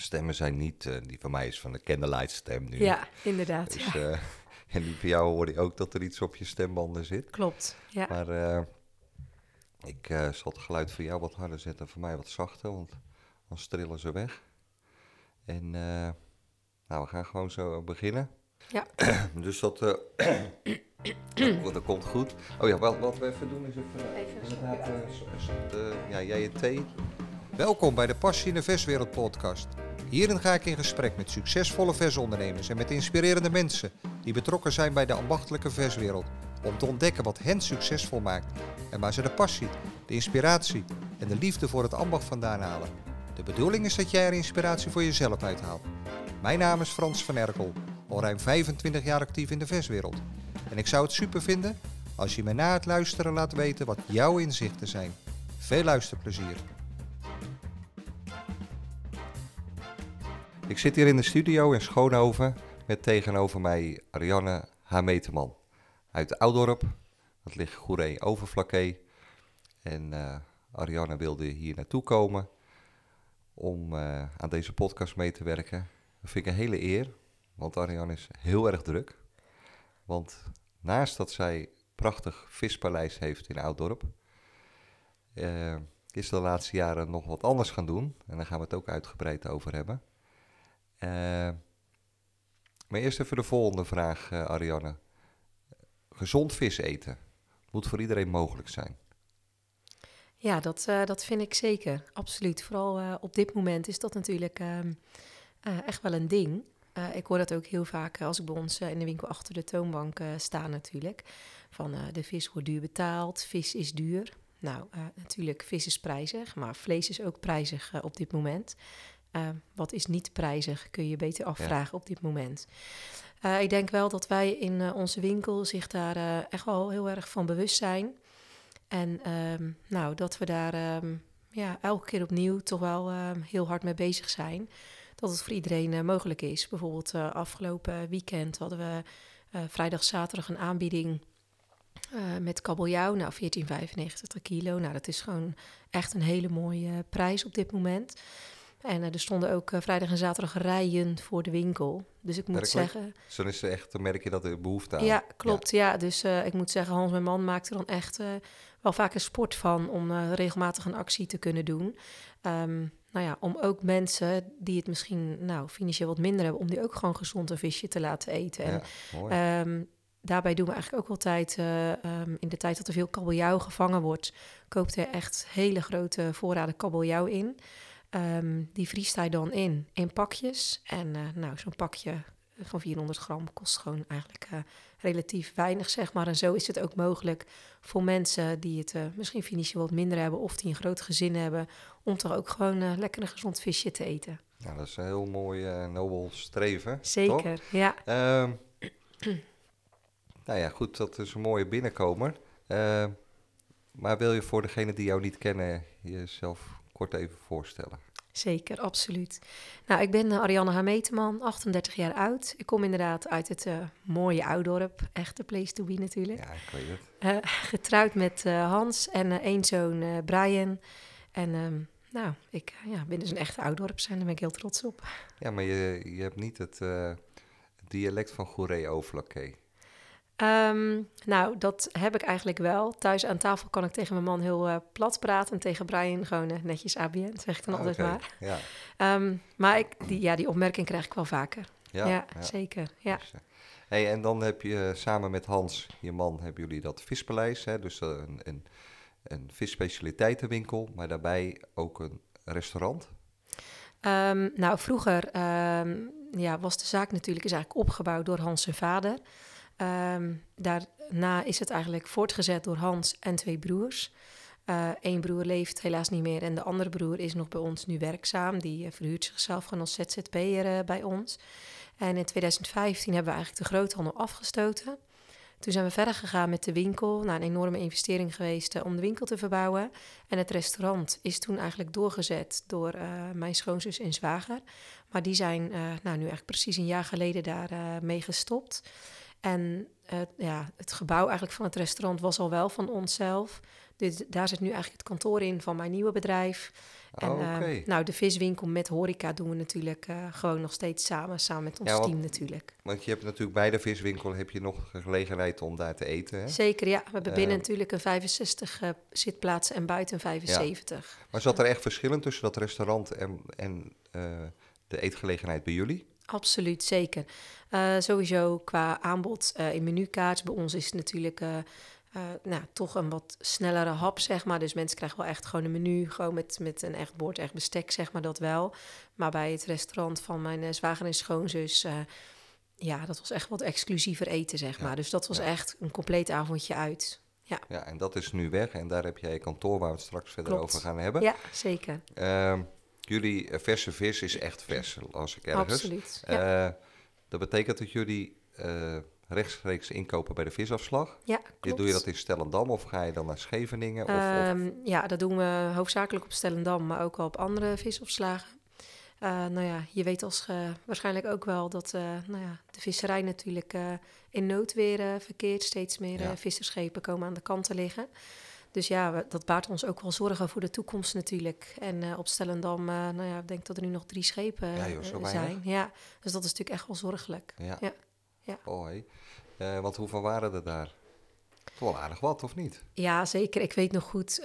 Stemmen zijn niet, eh, die van mij is van de candlelight stem nu. Ja, inderdaad. Dus, ja. eh, en die van jou hoorde ik ook dat er iets op je stembanden zit. Klopt. Ja. Maar eh, ik eh, zal het geluid voor jou wat harder zetten, voor mij wat zachter, want dan strillen ze weg. En eh, nou, we gaan gewoon zo beginnen. Ja. dus dat, eh, dat, dat komt goed. Oh ja, wat, wat we even doen is even, Even inderdaad, eh, ja, jij en thee. Welkom bij de Passie in de Verswereld podcast. Hierin ga ik in gesprek met succesvolle versondernemers en met inspirerende mensen die betrokken zijn bij de ambachtelijke verswereld. Om te ontdekken wat hen succesvol maakt en waar ze de passie, de inspiratie en de liefde voor het ambacht vandaan halen. De bedoeling is dat jij er inspiratie voor jezelf uithaalt. Mijn naam is Frans van Erkel, al ruim 25 jaar actief in de verswereld. En ik zou het super vinden als je me na het luisteren laat weten wat jouw inzichten zijn. Veel luisterplezier. Ik zit hier in de studio in Schoonhoven met tegenover mij Ariane Hameteman uit Oudorp. Dat ligt Goeree Overflakkee. En eh, Ariane wilde hier naartoe komen om eh, aan deze podcast mee te werken. Dat vind ik een hele eer, want Ariane is heel erg druk. Want naast dat zij prachtig vispaleis heeft in Ouddorp, eh, is de laatste jaren nog wat anders gaan doen. En daar gaan we het ook uitgebreid over hebben. Eh, maar eerst even de volgende vraag, eh, Ariane. Gezond vis eten moet voor iedereen mogelijk zijn. Ja, dat, eh, dat vind ik zeker. Absoluut. Vooral op dit moment is dat natuurlijk ehm, eh, echt wel een ding. Ik hoor dat ook heel vaak als ik bij ons in de winkel achter de toonbank sta natuurlijk. Van de vis wordt duur betaald, vis is duur. Nou, natuurlijk, vis is prijzig, maar vlees is ook prijzig op dit moment. Eh, wat is niet prijzig, kun je beter afvragen op dit moment. Eh, ik denk wel dat wij in eh, onze winkel zich daar eh, echt wel heel erg van bewust zijn. En ehm, nou, dat we daar ehm, ja, elke keer opnieuw toch wel ehm, heel hard mee bezig zijn. Dat het voor iedereen mogelijk is. Bijvoorbeeld afgelopen weekend hadden we vrijdag, zaterdag een aanbieding met kabeljauw. Nou, 14,95 per kilo. Nou, dat is gewoon echt een hele mooie prijs op dit moment. En eh, er stonden ook eh, vrijdag en zaterdag rijen voor de winkel. Dus ik moet Werkelijk? zeggen... Zo is er echt, merk je dat er behoefte aan. Ja, klopt. Ja, dus eh, ik moet zeggen, Hans, mijn man maakt er dan echt wel vaak een sport van om regelmatig een actie te kunnen doen. Ehm, nou ja, om ook mensen die het misschien nou, financieel wat minder hebben, om die ook gewoon gezond een visje te laten eten. En, Ja, ehm, daarbij doen we eigenlijk ook altijd, eh, ehm, in de tijd dat er veel kabeljauw gevangen wordt, koopt hij echt hele grote voorraden kabeljauw in. Ehm, die vriest hij dan in, in pakjes. En eh, nou, zo'n pakje van 400 gram kost gewoon eigenlijk eh, relatief weinig, zeg maar. En zo is het ook mogelijk voor mensen die het eh, misschien financieel wat minder hebben... of die een groot gezin hebben, om toch ook gewoon lekker een gezond visje te eten. Nou, dat is een heel mooi nobel streven. toch? Zeker, ja. Ehm, nou ja, goed, dat is een mooie binnenkomer. Ehm, maar wil je voor degenen die jou niet kennen jezelf kort even voorstellen? Zeker, absoluut. Nou, ik ben eh, Ariane Hameteman, 38 jaar oud. Ik kom inderdaad uit het eh, mooie Oudorp, echt de place to be natuurlijk. Ja, ik weet het. Eh, getrouwd met Hans en één zoon Brian. En ehm, nou, ik ja, ben dus een echte Oudorp zijn, daar ben ik heel trots op. Ja, maar je, je hebt niet het dialect van Goeree Overlakkee. Ehm, nou, dat heb ik eigenlijk wel. Thuis aan tafel kan ik tegen mijn man heel eh, plat praten. En tegen Brian gewoon eh, netjes ABN, zeg ik dan altijd Oké, maar. Ja, Ehm, maar ik, die, ja, die opmerking krijg ik wel vaker. ja, Ja, ja. zeker. Ja. Dus, hey, en dan heb je eh, samen met Hans, je man, hebben jullie dat vispaleis. Hè? Dus een, een, een visspecialiteitenwinkel, maar daarbij ook een restaurant. Ehm, nou, vroeger ja, was de zaak natuurlijk is eigenlijk opgebouwd door Hans zijn vader. Ehm, daarna is het eigenlijk voortgezet door Hans en twee broers. Eén broer leeft helaas niet meer en de andere broer is nog bij ons nu werkzaam. Die eh, verhuurt zichzelf gewoon als ZZP'er eh, bij ons. En in 2015 hebben we eigenlijk de groothandel afgestoten. Toen zijn we verder gegaan met de winkel. Nou, een enorme investering geweest eh, om de winkel te verbouwen. En het restaurant is toen eigenlijk doorgezet door eh, mijn schoonzus en zwager. Maar die zijn eh, nou, nu eigenlijk precies een jaar geleden daar eh, mee gestopt. En ja, het gebouw eigenlijk van het restaurant was al wel van onszelf. Dus daar zit nu eigenlijk het kantoor in van mijn nieuwe bedrijf. En Oh, eh, Oké. nou, de viswinkel met horeca doen we natuurlijk eh, gewoon nog steeds samen, samen met ons Ja, want- team natuurlijk. Want je hebt natuurlijk bij de viswinkel heb je nog gelegenheid om daar te eten. Hè? Zeker, ja. We hebben binnen Eh, natuurlijk een 65 eh, zitplaatsen en buiten een 75. Maar zat er echt verschillen tussen dat restaurant en, en eh, de eetgelegenheid bij jullie? Absoluut, zeker. Eh, sowieso qua aanbod eh, in menukaart. Bij ons is het natuurlijk eh, nou, toch een wat snellere hap, zeg maar. Dus mensen krijgen wel echt gewoon een menu, gewoon met, met een echt bord, echt bestek, zeg maar, dat wel. Maar bij het restaurant van mijn zwager en schoonzus... ja, dat was echt wat exclusiever eten, zeg Ja, maar. Dus dat was ja. echt een compleet avondje uit. Ja, en dat is nu weg. En daar heb jij je kantoor waar we het straks verder Klopt. over gaan hebben. Ja, zeker. Ehm, jullie eh, verse vis is echt vers, als ik ergens. Absoluut. Ja, Eh, dat betekent dat jullie eh, rechtstreeks inkopen bij de visafslag. ja klopt. Doe je dat in Stellendam of ga je dan naar Scheveningen? Of, of- Ehm, ja, dat doen we hoofdzakelijk op Stellendam, maar ook wel op andere visopslagen. Eh, nou ja, je weet als waarschijnlijk ook wel dat nou ja, de visserij natuurlijk in nood weer verkeert. Steeds meer Ja. visserschepen komen aan de kant te liggen. Dus ja, dat baart ons ook wel zorgen voor de toekomst natuurlijk. En eh, op Stellendam, eh, nou ja, ik denk dat er nu nog drie schepen Ja, joh, zo eh, weinig. zijn. Ja, dus dat is natuurlijk echt wel zorgelijk. ja. ja, ja. Oh, want hoeveel waren er daar? Toch wel aardig wat, of niet? Ja, zeker. Ik weet nog goed,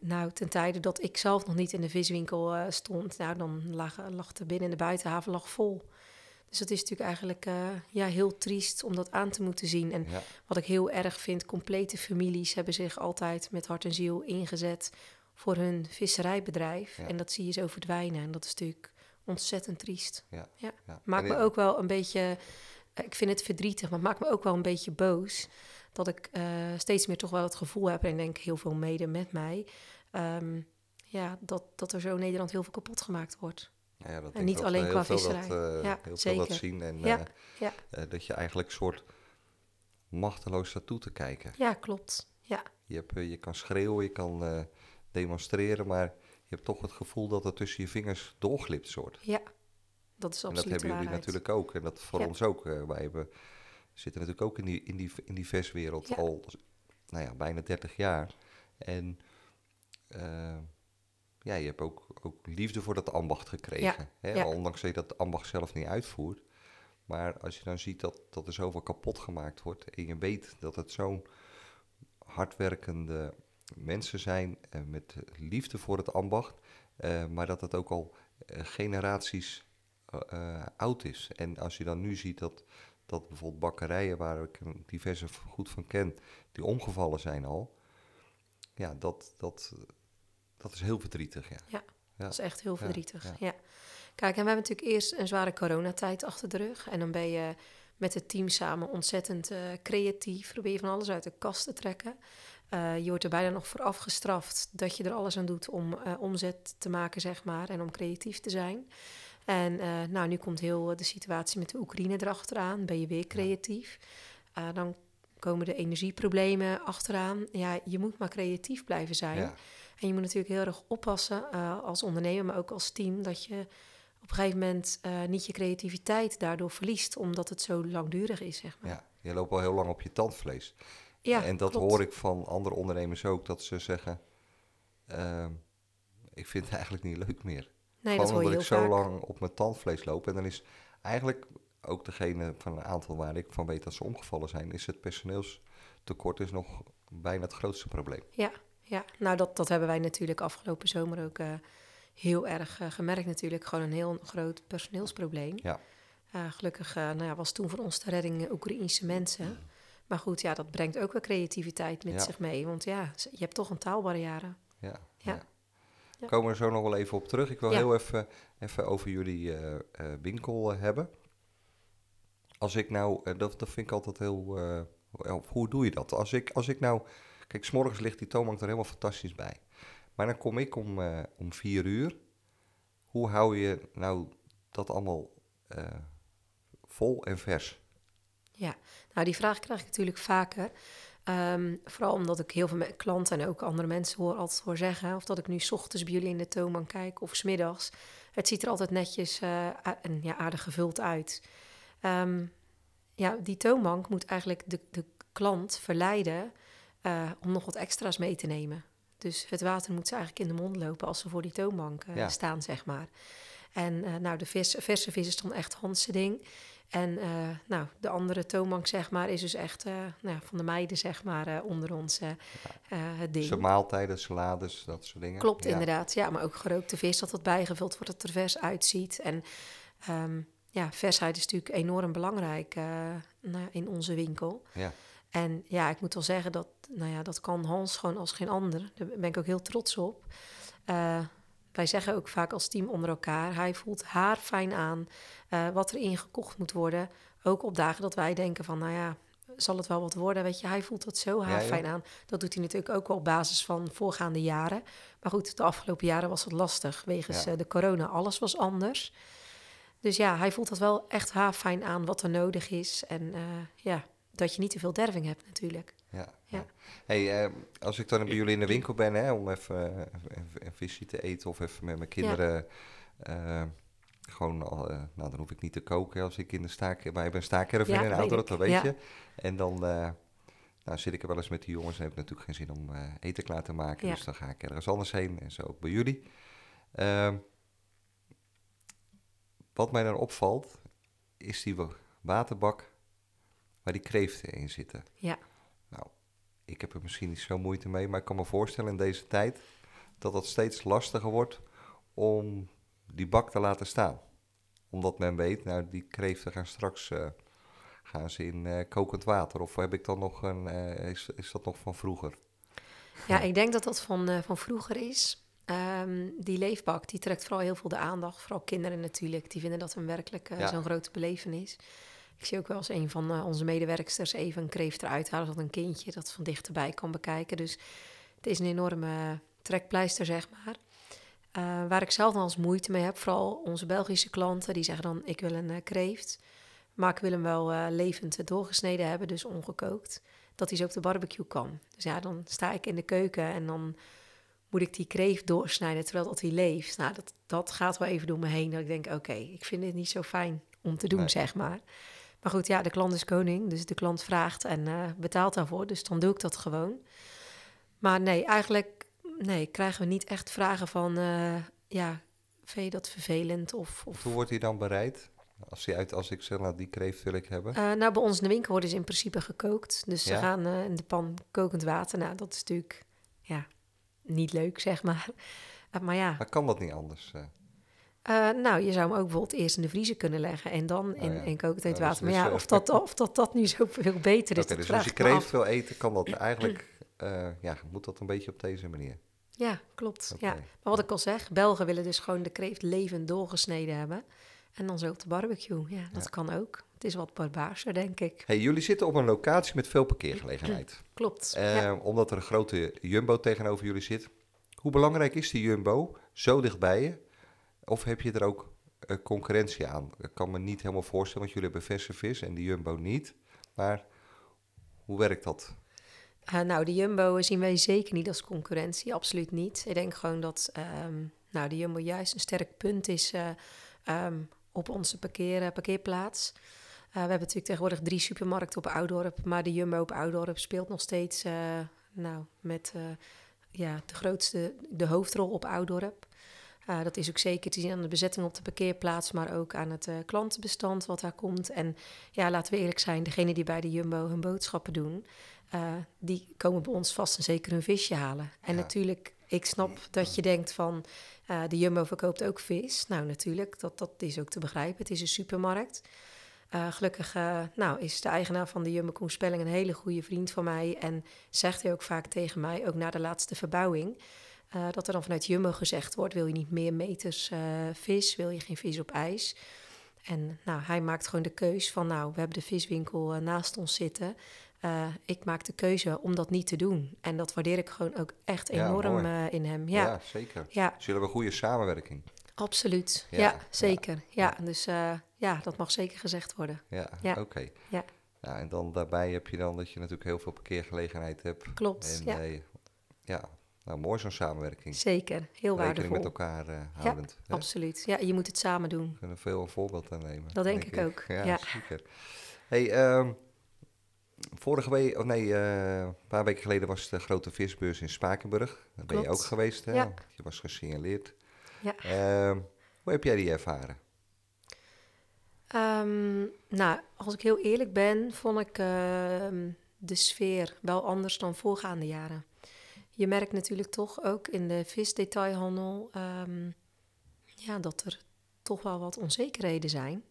nou, ten tijde dat ik zelf nog niet in de viswinkel stond, nou, dan lag, lag de binnen- en de buitenhaven lag vol. Dus dat is natuurlijk eigenlijk eh, ja, heel triest om dat aan te moeten zien. En Ja. wat ik heel erg vind, complete families hebben zich altijd met hart en ziel ingezet voor hun visserijbedrijf. Ja. En dat zie je zo verdwijnen. En dat is natuurlijk ontzettend triest. Ja. Ja. Maakt me ook wel een beetje, eh, ik vind het verdrietig, maar maakt me ook wel een beetje boos. Dat ik eh, steeds meer toch wel het gevoel heb, en ik denk heel veel mede met mij, ehm, ja, dat, dat er zo in Nederland heel veel kapot gemaakt wordt. Ja, dat En niet dat alleen qua visserij. Dat, eh, Ja, heel veel dat zien en Ja, eh, ja. eh, dat je eigenlijk een soort machteloos staat toe te kijken. Ja, klopt. Ja, Je, hebt, je kan schreeuwen, je kan demonstreren, maar je hebt toch het gevoel dat het tussen je vingers doorglipt soort. ja. Dat is En dat absoluut hebben jullie waarheid. natuurlijk ook. En dat voor Ja. ons ook. Eh, wij hebben, zitten natuurlijk ook in die, in die, in die verswereld Ja. al nou ja, bijna 30 jaar. En ja, je hebt ook, ook liefde voor dat ambacht gekregen. Hè? ja. Ondanks dat je dat ambacht zelf niet uitvoert. Maar als je dan ziet dat, dat er zoveel kapot gemaakt wordt. En je weet dat het zo'n hardwerkende mensen zijn. eh, met liefde voor het ambacht. eh, maar dat het ook al eh, generaties eh, eh, oud is. En als je dan nu ziet dat, dat bijvoorbeeld bakkerijen waar ik diverse goed van ken, die omgevallen zijn al. Ja, dat, dat, dat is heel verdrietig. Ja. Ja. Dat is echt heel verdrietig. ja. Kijk, en we hebben natuurlijk eerst een zware coronatijd achter de rug. En dan ben je met het team samen ontzettend eh, creatief. Probeer je van alles uit de kast te trekken. Eh, je wordt er bijna nog voor afgestraft dat je er alles aan doet om eh, omzet te maken, zeg maar. En om creatief te zijn. En nou, nu komt heel de situatie met de Oekraïne erachteraan. Ben je weer creatief. Dan komen de energieproblemen achteraan. Ja, je moet maar creatief blijven zijn. Ja. En je moet natuurlijk heel erg oppassen eh, als ondernemer, maar ook als team, dat je op een gegeven moment eh, niet je creativiteit daardoor verliest, omdat het zo langdurig is, zeg maar. Ja, je loopt al heel lang op je tandvlees. Ja, en dat klopt. hoor ik van andere ondernemers ook, dat ze zeggen, ehm, ik vind het eigenlijk niet leuk meer. Nee, dat hoor je omdat heel ik zo vaak. lang op mijn tandvlees loop. En dan is eigenlijk ook degene van een aantal waar ik van weet dat ze omgevallen zijn, is het personeelstekort is nog bijna het grootste probleem. Ja, ja. nou dat, dat hebben wij natuurlijk afgelopen zomer ook eh, heel erg eh, gemerkt natuurlijk. Gewoon een heel groot personeelsprobleem. Ja. Eh, gelukkig nou ja, was toen voor ons de redding Oekraïense mensen. Maar goed, ja, dat brengt ook wel creativiteit met Ja. zich mee. Want ja, je hebt toch een taalbarrière. Ja, Ja. ja. Komen we er zo nog wel even op terug. Ik wil heel even, even over jullie winkel hebben. Als ik nou, dat, dat vind ik altijd heel, hoe doe je dat? Als ik, als ik nou, kijk, s'morgens ligt die toonbank er helemaal fantastisch bij. Maar dan kom ik om, eh, om vier uur. Hoe hou je nou dat allemaal eh, vol en vers? Ja, nou die vraag krijg ik natuurlijk vaker. Ehm, vooral omdat ik heel veel klanten en ook andere mensen hoor altijd hoor zeggen. Of dat ik nu 's ochtends bij jullie in de toonbank kijk of 's middags. Het ziet er altijd netjes eh, en ja, aardig gevuld uit. Ehm, ja, die toonbank moet eigenlijk de, de klant verleiden eh, om nog wat extra's mee te nemen. Dus het water moet ze eigenlijk in de mond lopen als ze voor die toonbank eh, Ja. staan, zeg maar. En eh, nou, de vers, verse vis is dan echt Hanse ding. En nou, de andere toonbank, zeg maar, is dus echt nou, ja, van de meiden, zeg maar, onder ons eh, het ding. Zijn maaltijden, salades, dat soort dingen. Klopt, Ja. inderdaad. Ja, maar ook gerookte vis dat wat bijgevuld wordt, dat het er vers uitziet. En ehm, ja, versheid is natuurlijk enorm belangrijk nou, in onze winkel. Ja. En ja, ik moet wel zeggen dat, nou ja, dat kan Hans gewoon als geen ander. Daar ben ik ook heel trots op. Eh, wij zeggen ook vaak als team onder elkaar, hij voelt haar fijn aan eh, wat er ingekocht moet worden. Ook op dagen dat wij denken van, nou ja, zal het wel wat worden? Weet je, hij voelt dat zo Ja, haar fijn aan. Dat doet hij natuurlijk ook wel op basis van voorgaande jaren. Maar goed, de afgelopen jaren was het lastig wegens Ja. eh, de corona. Alles was anders. Dus ja, hij voelt dat wel echt haar fijn aan wat er nodig is. En ja, dat je niet te veel derving hebt natuurlijk. Ja. Hey, eh, als ik dan bij jullie in de winkel ben, hè, om even, eh, even een visje te eten of even met mijn kinderen eh, gewoon al, eh, nou dan hoef ik niet te koken als ik in de staak, maar ik ben staakerven Ja, in een weet auto, dat weet Ja. je. En dan eh, nou, zit ik er wel eens met die jongens en heb ik natuurlijk geen zin om eten klaar te maken, Ja. dus dan ga ik ergens anders heen en zo ook bij jullie. Ehm, wat mij dan opvalt, is die wa- waterbak waar die kreeften in zitten. Ja. Ik heb er misschien niet zo moeite mee, maar ik kan me voorstellen in deze tijd dat het steeds lastiger wordt om die bak te laten staan. Omdat men weet, nou die kreeften gaan straks eh, gaan ze in eh, kokend water. Of heb ik dan nog een, eh, is, is dat nog van vroeger? Ja, ik denk dat dat van, van vroeger is. Ehm, die leefbak, die trekt vooral heel veel de aandacht. Vooral kinderen natuurlijk, die vinden dat een werkelijk Ja. zo'n grote belevenis. Ik zie ook wel eens een van eh, onze medewerksters even een kreeft eruit halen... zodat een kindje dat van dichterbij kan bekijken. Dus het is een enorme trekpleister, zeg maar. Eh, waar ik zelf dan als moeite mee heb, vooral onze Belgische klanten... die zeggen dan, ik wil een eh, kreeft... maar ik wil hem wel levend doorgesneden hebben, dus ongekookt dat hij zo op de barbecue kan. Dus ja, dan sta ik in de keuken en dan moet ik die kreeft doorsnijden terwijl dat hij leeft. Nou, dat, dat gaat wel even door me heen. Dat ik denk, oké, ik vind dit niet zo fijn om te doen, Nee. zeg maar. Maar goed, ja, de klant is koning, dus de klant vraagt en eh, betaalt daarvoor. Dus dan doe ik dat gewoon. Maar nee, eigenlijk nee, krijgen we niet echt vragen van, eh, ja, vind je dat vervelend? Of, of Hoe wordt die dan bereid? Als, die uit, als ik zeg, nou die kreeft wil ik hebben. Eh, nou, bij ons in de winkel worden ze in principe gekookt. Dus Ja? ze gaan in de pan kokend water. Nou, dat is natuurlijk ja, niet leuk, zeg maar. Maar ja, Maar kan dat niet anders? Eh? eh, nou, je zou hem ook bijvoorbeeld eerst in de vriezer kunnen leggen en dan in, Oh ja. in kokend Nou, dus- water. Maar dus, ja, eh, of dat, of dat, dat nu zoveel beter is, Oké, dat dus als je kreeft wil eten, kan dat eigenlijk, eh, ja, moet dat een beetje op deze manier. Ja, klopt. Ja. Maar wat ik al zeg, Belgen willen dus gewoon de kreeft levend doorgesneden hebben. En dan zo op de barbecue. Ja, dat Ja. kan ook. Het is wat barbaarser, denk ik. Hey, jullie zitten op een locatie met veel parkeergelegenheid. Klopt. Eh, ja. Omdat er een grote jumbo tegenover jullie zit. Hoe belangrijk is die jumbo zo dichtbij je? Of heb je er ook eh, concurrentie aan? Ik kan me niet helemaal voorstellen, want jullie hebben verse vis en die jumbo niet. Maar hoe werkt dat? Eh, nou, de Jumbo zien wij zeker niet als concurrentie, absoluut niet. Ik denk gewoon dat ehm, nou, de Jumbo juist een sterk punt is eh, ehm, op onze parkeer, parkeerplaats. We hebben natuurlijk tegenwoordig drie supermarkten op Oudorp, maar de Jumbo op Oudorp speelt nog steeds nou, met ja, de grootste, de hoofdrol op Oudorp. Eh, dat is ook zeker te zien aan de bezetting op de parkeerplaats, maar ook aan het eh, klantenbestand wat daar komt. En ja, laten we eerlijk zijn, degene die bij de Jumbo hun boodschappen doen, eh, die komen bij ons vast en zeker hun visje halen. En Ja. natuurlijk, ik snap dat je denkt van, de Jumbo verkoopt ook vis. Nou, natuurlijk, dat, dat is ook te begrijpen. Het is een supermarkt. Gelukkig nou, is de eigenaar van de Jumbo Koen Spelling een hele goede vriend van mij. En zegt hij ook vaak tegen mij, ook na de laatste verbouwing... eh, dat er dan vanuit Jumbo gezegd wordt, wil je niet meer meters eh, vis? Wil je geen vis op ijs? En nou, hij maakt gewoon de keus van, nou, we hebben de viswinkel eh, naast ons zitten. Ik maak de keuze om dat niet te doen. En dat waardeer ik gewoon ook echt Ja, enorm in hem. Ja, Ja, ja, zeker. Jullie hebben een goede samenwerking. absoluut. Ja, Ja, ja. zeker. Ja, dus ja, dat mag zeker gezegd worden. Ja, Ja. oké. Ja. Ja, en dan daarbij heb je dan dat je natuurlijk heel veel parkeergelegenheid hebt. Klopt, En ja. ja, nou mooi zo'n samenwerking. Zeker, heel waardevol. met elkaar houdend. hè? Absoluut. Ja, je moet het samen doen. We kunnen veel een voorbeeld aan nemen. Dat denk ik ook, ja. zeker. Hey, ehm, vorige week, of nee, eh, een paar weken geleden was de grote visbeurs in Spakenburg. Daar ben je ook geweest, hè? Ja. Je was gesignaleerd. Ja. Ehm, hoe heb jij die ervaren? Ehm, nou, als ik heel eerlijk ben, vond ik de sfeer wel anders dan voorgaande jaren. Je merkt natuurlijk toch ook in de visdetailhandel ehm, ja, dat er toch wel wat onzekerheden zijn.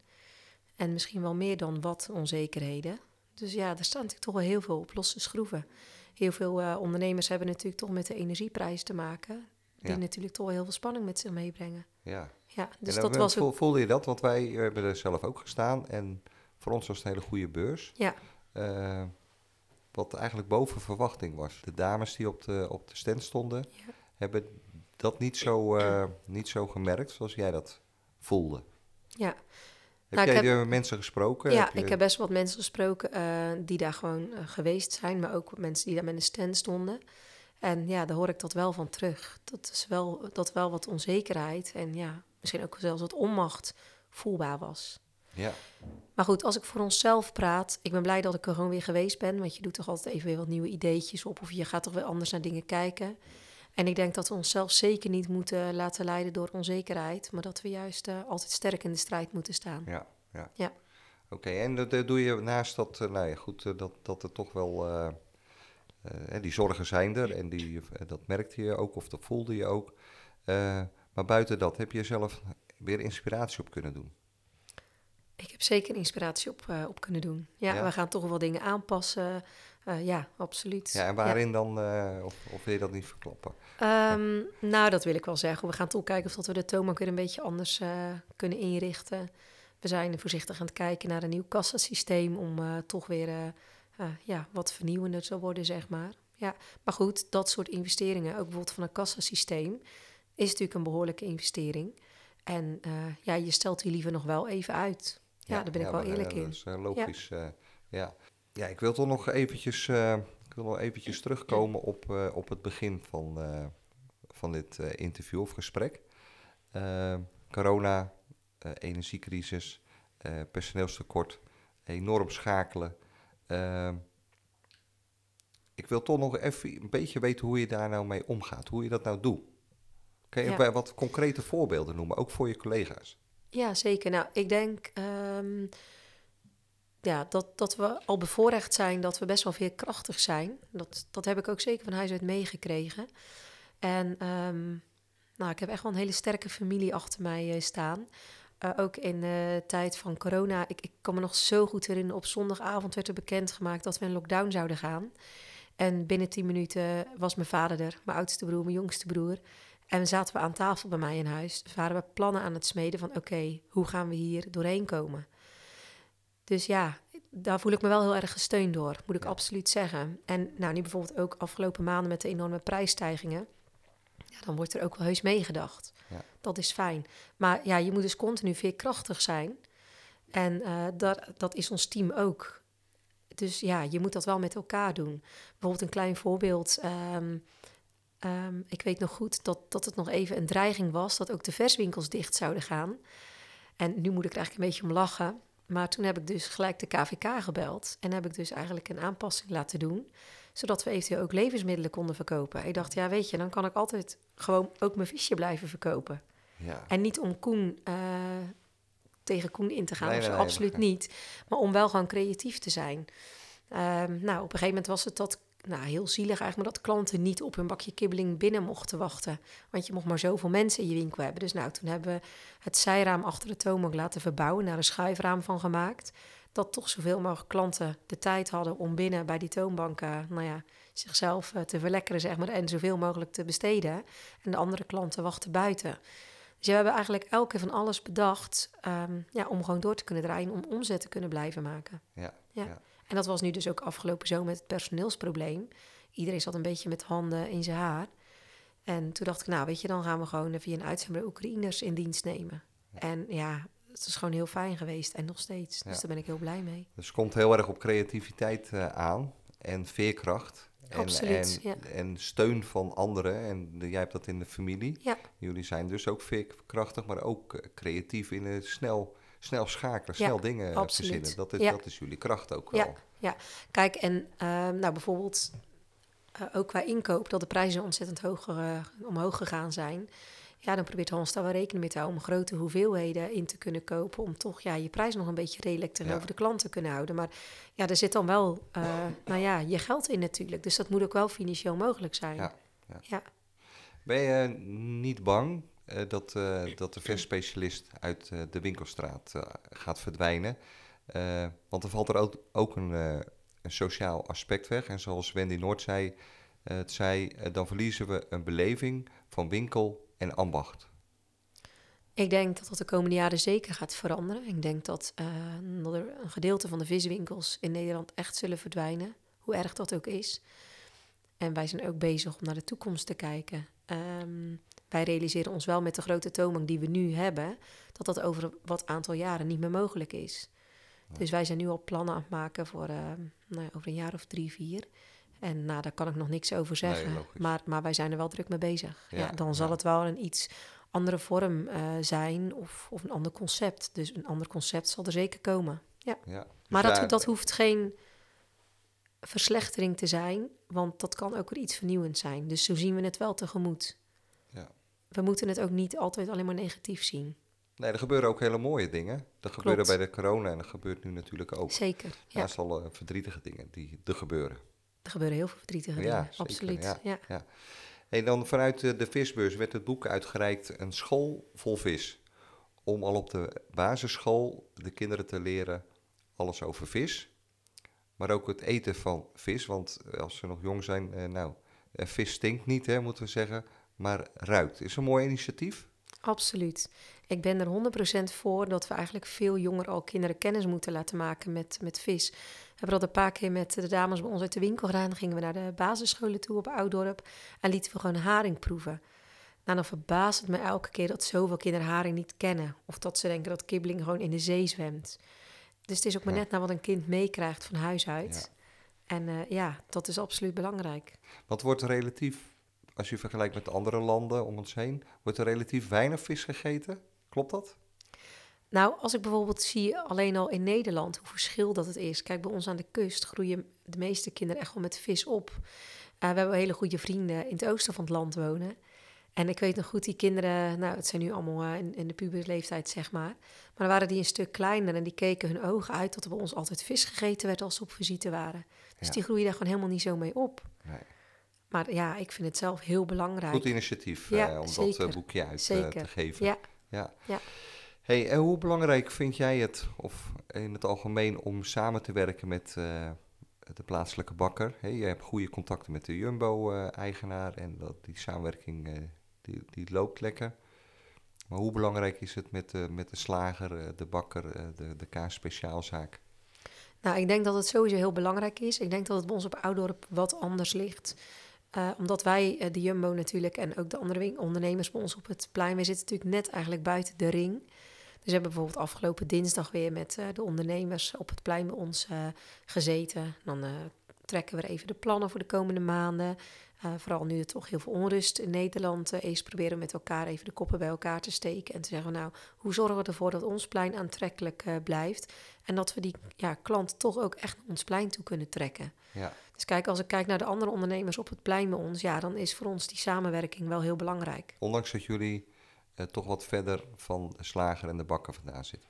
En misschien wel meer dan wat onzekerheden. Dus ja, er staan natuurlijk toch wel heel veel op losse schroeven. Heel veel eh, ondernemers hebben natuurlijk toch met de energieprijs te maken. Die Ja. natuurlijk toch wel heel veel spanning met zich meebrengen. Ja. Ja, dus En dat dan, was ook... Voelde je dat? Want wij hebben er zelf ook gestaan. En voor ons was het een hele goede beurs. Ja. Eh, wat eigenlijk boven verwachting was. De dames die op de, op de stand stonden, Ja. hebben dat niet zo, eh, niet zo gemerkt zoals jij dat voelde. Ja. Heb Nou, ik jij heb- die mensen gesproken? Ja, Heb je- ik heb best wat mensen gesproken eh, die daar gewoon eh, geweest zijn, maar ook mensen die daar met een stand stonden. En ja, daar hoor ik dat wel van terug. Dat is wel, dat wel wat onzekerheid en ja, misschien ook zelfs wat onmacht voelbaar was. Ja, Maar goed, als ik voor onszelf praat, ik ben blij dat ik er gewoon weer geweest ben, want je doet toch altijd even weer wat nieuwe ideetjes op of je gaat toch weer anders naar dingen kijken. En ik denk dat we onszelf zeker niet moeten laten leiden door onzekerheid, maar dat we juist eh, altijd sterk in de strijd moeten staan. ja, ja. Ja. Oké, en dat eh, doe je naast dat, eh, nou ja, goed, dat, dat er toch wel, die zorgen zijn er en die, dat merkte je ook of dat voelde je ook. Maar buiten dat, heb je zelf weer inspiratie op kunnen doen? Ik heb zeker inspiratie op, eh, op kunnen doen. Ja, Ja? we gaan toch wel dingen aanpassen. Eh, ja, absoluut. Ja, en waarin dan, eh, of, of wil je dat niet verklappen? Ehm, nou, dat wil ik wel zeggen. We gaan toch kijken of dat we de toonbank weer een beetje anders kunnen inrichten. We zijn voorzichtig aan het kijken naar een nieuw kassasysteem om toch weer ja, wat vernieuwender te worden, zeg maar. Ja, maar goed, dat soort investeringen, ook bijvoorbeeld van een kassasysteem, is natuurlijk een behoorlijke investering. En ja, je stelt die liever nog wel even uit. Ja, daar ben ik wel eerlijk eh, in. Dat is eh, logisch, ja. ja. Ja, ik wil toch nog eventjes, eh, ik wil nog eventjes terugkomen op, eh, op het begin van, eh, van dit eh, interview of gesprek. Eh, corona, eh, energiecrisis, eh, personeelstekort, enorm schakelen. Eh, ik wil toch nog even een beetje weten hoe je daar nou mee omgaat, hoe je dat nou doet. Kun je Ja. bij wat concrete voorbeelden noemen, ook voor je collega's? Ja, zeker. Nou, ik denk ehm, ja, dat, dat we al bevoorrecht zijn, dat we best wel veerkrachtig zijn. Dat, dat heb ik ook zeker van huis uit meegekregen. En ehm, nou, ik heb echt wel een hele sterke familie achter mij eh, staan. Eh, ook in de tijd van corona. Ik, ik kan me nog zo goed herinneren. Op zondagavond werd er bekendgemaakt dat we in lockdown zouden gaan. En binnen tien minuten was mijn vader er, mijn oudste broer, mijn jongste broer. En zaten we aan tafel bij mij in huis. Dus waren we plannen aan het smeden van... oké, hoe gaan we hier doorheen komen? Dus ja, daar voel ik me wel heel erg gesteund door, moet ik Ja. absoluut zeggen. En nou, nu bijvoorbeeld ook afgelopen maanden met de enorme prijsstijgingen... Ja, dan wordt er ook wel heus meegedacht. Ja. Dat is fijn. Maar ja, je moet dus continu veerkrachtig zijn. En eh, dat, dat is ons team ook. Dus ja, je moet dat wel met elkaar doen. Bijvoorbeeld een klein voorbeeld... ehm, Ehm, ik weet nog goed dat, dat het nog even een dreiging was dat ook de verswinkels dicht zouden gaan. En nu moet ik er eigenlijk een beetje om lachen. Maar toen heb ik dus gelijk de KVK gebeld. En heb ik dus eigenlijk een aanpassing laten doen. Zodat we eventueel ook levensmiddelen konden verkopen. Ik dacht, ja weet je, dan kan ik altijd gewoon ook mijn visje blijven verkopen. Ja. En niet om Koen eh, tegen Koen in te gaan, Nee, of zo, nee, nee, absoluut niet. Maar om wel gewoon creatief te zijn. Ehm, nou, op een gegeven moment was het dat, nou, heel zielig eigenlijk, maar dat klanten niet op hun bakje kibbeling binnen mochten wachten. Want je mocht maar zoveel mensen in je winkel hebben. Dus nou, toen hebben we het zijraam achter de toonbank laten verbouwen, daar een schuifraam van gemaakt. Dat toch zoveel mogelijk klanten de tijd hadden om binnen bij die toonbank, eh, nou ja, zichzelf eh, te verlekkeren, zeg maar, en zoveel mogelijk te besteden. En de andere klanten wachten buiten. Dus we hebben eigenlijk elke van alles bedacht ehm, ja, om gewoon door te kunnen draaien, om omzet te kunnen blijven maken. Ja, Ja. ja. En dat was nu dus ook afgelopen zo met het personeelsprobleem. Iedereen zat een beetje met handen in zijn haar. En toen dacht ik, nou weet je, dan gaan we gewoon via een uitzending de Oekraïners in dienst nemen. En ja, het is gewoon heel fijn geweest en nog steeds. Dus Ja. daar ben ik heel blij mee. Dus het komt heel erg op creativiteit eh, aan en veerkracht. En, Absoluut, en, ja. en steun van anderen. En de- jij hebt dat in de familie. Ja, Jullie zijn dus ook veerkrachtig, maar ook eh, creatief in het snel, snel schakelen, snel dingen absoluut. verzinnen. Dat is, dat is jullie kracht ook wel. Ja, kijk, en ehm, nou bijvoorbeeld eh, ook qua inkoop, dat de prijzen ontzettend hoog, eh, omhoog gegaan zijn. Ja, dan probeert Hans daar wel rekening mee te houden om grote hoeveelheden in te kunnen kopen. Om toch ja, je prijs nog een beetje redelijk tegenover Ja. de klant te kunnen houden. Maar ja, er zit dan wel eh, nou ja, je geld in natuurlijk. Dus dat moet ook wel financieel mogelijk zijn. Ja, ja. ja. Ben je niet bang dat, eh, dat de verspecialist uit eh, de winkelstraat eh, gaat verdwijnen? Eh, want er valt er ook, ook een, eh, een sociaal aspect weg. En zoals Wendy Noord zei, eh, het zei eh, dan verliezen we een beleving van winkel en ambacht. Ik denk dat dat de komende jaren zeker gaat veranderen. Ik denk dat, eh, dat er een gedeelte van de viswinkels in Nederland echt zullen verdwijnen. Hoe erg dat ook is. En wij zijn ook bezig om naar de toekomst te kijken. Ehm, wij realiseren ons wel met de grote toonbank die we nu hebben, dat dat over wat aantal jaren niet meer mogelijk is. Dus wij zijn nu al plannen aan het maken voor ehm, nou ja, over een jaar of drie, vier. En nou, daar kan ik nog niks over zeggen. maar, maar wij zijn er wel druk mee bezig. Ja, Ja, dan zal het wel een iets andere vorm eh, zijn of, of een ander concept. Dus een ander concept zal er zeker komen. Ja. Ja. Dus Maar dat, dat hoeft geen verslechtering te zijn, want dat kan ook weer iets vernieuwends zijn. Dus zo zien we het wel tegemoet. Ja. We moeten het ook niet altijd alleen maar negatief zien. Nee, er gebeuren ook hele mooie dingen. Dat gebeurde bij de corona en dat gebeurt nu natuurlijk ook. Zeker. Ja, Naast alle verdrietige dingen die er gebeuren. er gebeuren heel veel verdrietige Ja, dingen. zeker, Absoluut. ja. Ja. Ja. En dan vanuit de, de visbeurs werd het boek uitgereikt, Een school vol vis. Om al op de basisschool de kinderen te leren alles over vis. Maar ook het eten van vis, want als ze nog jong zijn, eh, nou, eh, vis stinkt niet, hè, moeten we zeggen, maar ruikt. Is een mooi initiatief. Absoluut. Ik ben er 100% voor dat we eigenlijk veel jonger al kinderen kennis moeten laten maken met, met vis. We hebben dat een paar keer met de dames bij ons uit de winkel gedaan. Dan gingen we naar de basisscholen toe op Oudorp en lieten we gewoon haring proeven. Nou, dan verbaast het me elke keer dat zoveel kinderen haring niet kennen. Of dat ze denken dat kibbeling gewoon in de zee zwemt. Dus het is ook maar net naar wat een kind meekrijgt van huis uit. En eh, ja, dat is absoluut belangrijk. Want wordt relatief, als je vergelijkt met andere landen om ons heen, wordt er relatief weinig vis gegeten? Klopt dat? Nou, als ik bijvoorbeeld zie alleen al in Nederland hoe verschil dat het is. Kijk, bij ons aan de kust groeien de meeste kinderen echt wel met vis op. Eh, we hebben hele goede vrienden in het oosten van het land wonen. En ik weet nog goed, die kinderen, nou, het zijn nu allemaal eh, in, in de puberleeftijd, zeg maar. Maar dan waren die een stuk kleiner en die keken hun ogen uit dat er bij ons altijd vis gegeten werd als ze op visite waren. Dus Ja. die groeien daar gewoon helemaal niet zo mee op. Nee. Maar ja, ik vind het zelf heel belangrijk. Goed initiatief Ja, eh, om dat zeker. eh, boekje uit Zeker. te geven. Ja, Ja. Ja. Hey, en hoe belangrijk vind jij het, of in het algemeen, om samen te werken met de plaatselijke bakker? Hey, je hebt goede contacten met de Jumbo-eigenaar en dat, die samenwerking die, die loopt lekker. Maar hoe belangrijk is het met de, met de slager, eh, de bakker, eh, de, de kaas speciaalzaak? Nou, ik denk dat het sowieso heel belangrijk is. Ik denk dat het bij ons op Oudorp wat anders ligt. Eh, omdat wij, de Jumbo natuurlijk, en ook de andere ondernemers bij ons op het plein, wij zitten natuurlijk net eigenlijk buiten de ring. Dus we hebben bijvoorbeeld afgelopen dinsdag weer met de ondernemers op het plein bij ons gezeten. Dan trekken we even de plannen voor de komende maanden. Eh, vooral nu er toch heel veel onrust in Nederland eh, is, proberen we met elkaar even de koppen bij elkaar te steken. En te zeggen, nou, hoe zorgen we ervoor dat ons plein aantrekkelijk eh, blijft? En dat we die ja, klant toch ook echt naar ons plein toe kunnen trekken. Ja, Dus kijk, als ik kijk naar de andere ondernemers op het plein bij ons, ja, dan is voor ons die samenwerking wel heel belangrijk. ondanks dat jullie toch wat verder van de slager en de bakker vandaan zitten.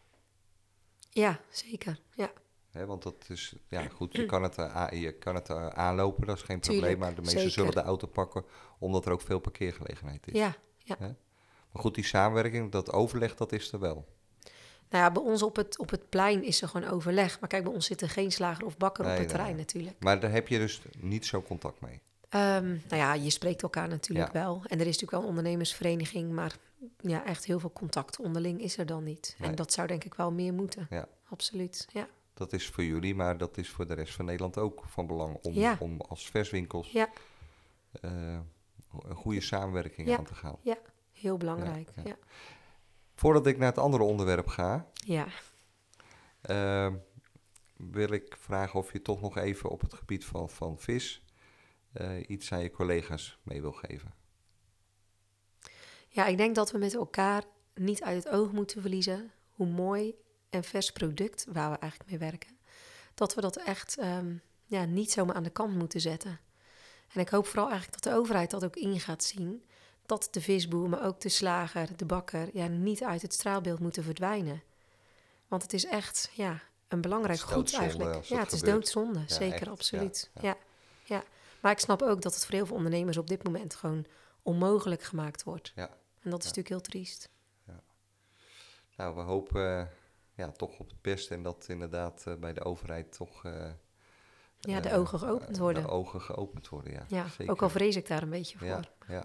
Ja, zeker. Ja, Hè, want dat is, ja goed, je kan het, eh, je kan het eh, aanlopen, dat is geen probleem. Tuurlijk, maar de meesten zeker. zullen de auto pakken, omdat er ook veel parkeergelegenheid is. ja. Maar goed, die samenwerking, dat overleg, dat is er wel. Nou ja, bij ons op het, op het plein is er gewoon overleg. Maar kijk, bij ons zit er geen slager of bakker Nee, op het terrein nee. natuurlijk. Maar daar heb je dus niet zo contact mee. Ehm, nou ja, je spreekt elkaar natuurlijk Ja. wel. En er is natuurlijk wel een ondernemersvereniging, maar ja, echt heel veel contact onderling is er dan niet. Nee. En dat zou denk ik wel meer moeten. Ja. Absoluut, ja. Dat is voor jullie, maar dat is voor de rest van Nederland ook van belang. Om, Ja. om als verswinkels Ja. eh, een goede samenwerking Ja. aan te gaan. Heel belangrijk, Ja, ja. ja. Voordat ik naar het andere onderwerp ga, ja. eh, wil ik vragen of je toch nog even op het gebied van, van vis eh, iets aan je collega's mee wil geven. Ja, ik denk dat we met elkaar niet uit het oog moeten verliezen hoe mooi en vers product, waar we eigenlijk mee werken, dat we dat echt ehm, ja, niet zomaar aan de kant moeten zetten. En ik hoop vooral eigenlijk dat de overheid dat ook in gaat zien. Dat de visboer, maar ook de slager, de bakker, ja, niet uit het straalbeeld moeten verdwijnen. Want het is echt ja, een belangrijk goed eigenlijk. Ja, het is gebeurt. doodzonde, Ja, zeker, echt, absoluut. ja, Ja, ja. ja. Maar ik snap ook dat het voor heel veel ondernemers op dit moment gewoon onmogelijk gemaakt wordt. Ja. En dat is natuurlijk heel triest. Nou, we hopen eh, ja, toch op het beste en dat inderdaad eh, bij de overheid toch... eh, Ja, de eh, ogen geopend worden. De ogen geopend worden, ja. Ja, zeker. ook al vrees ik daar een beetje voor. Ja, ja.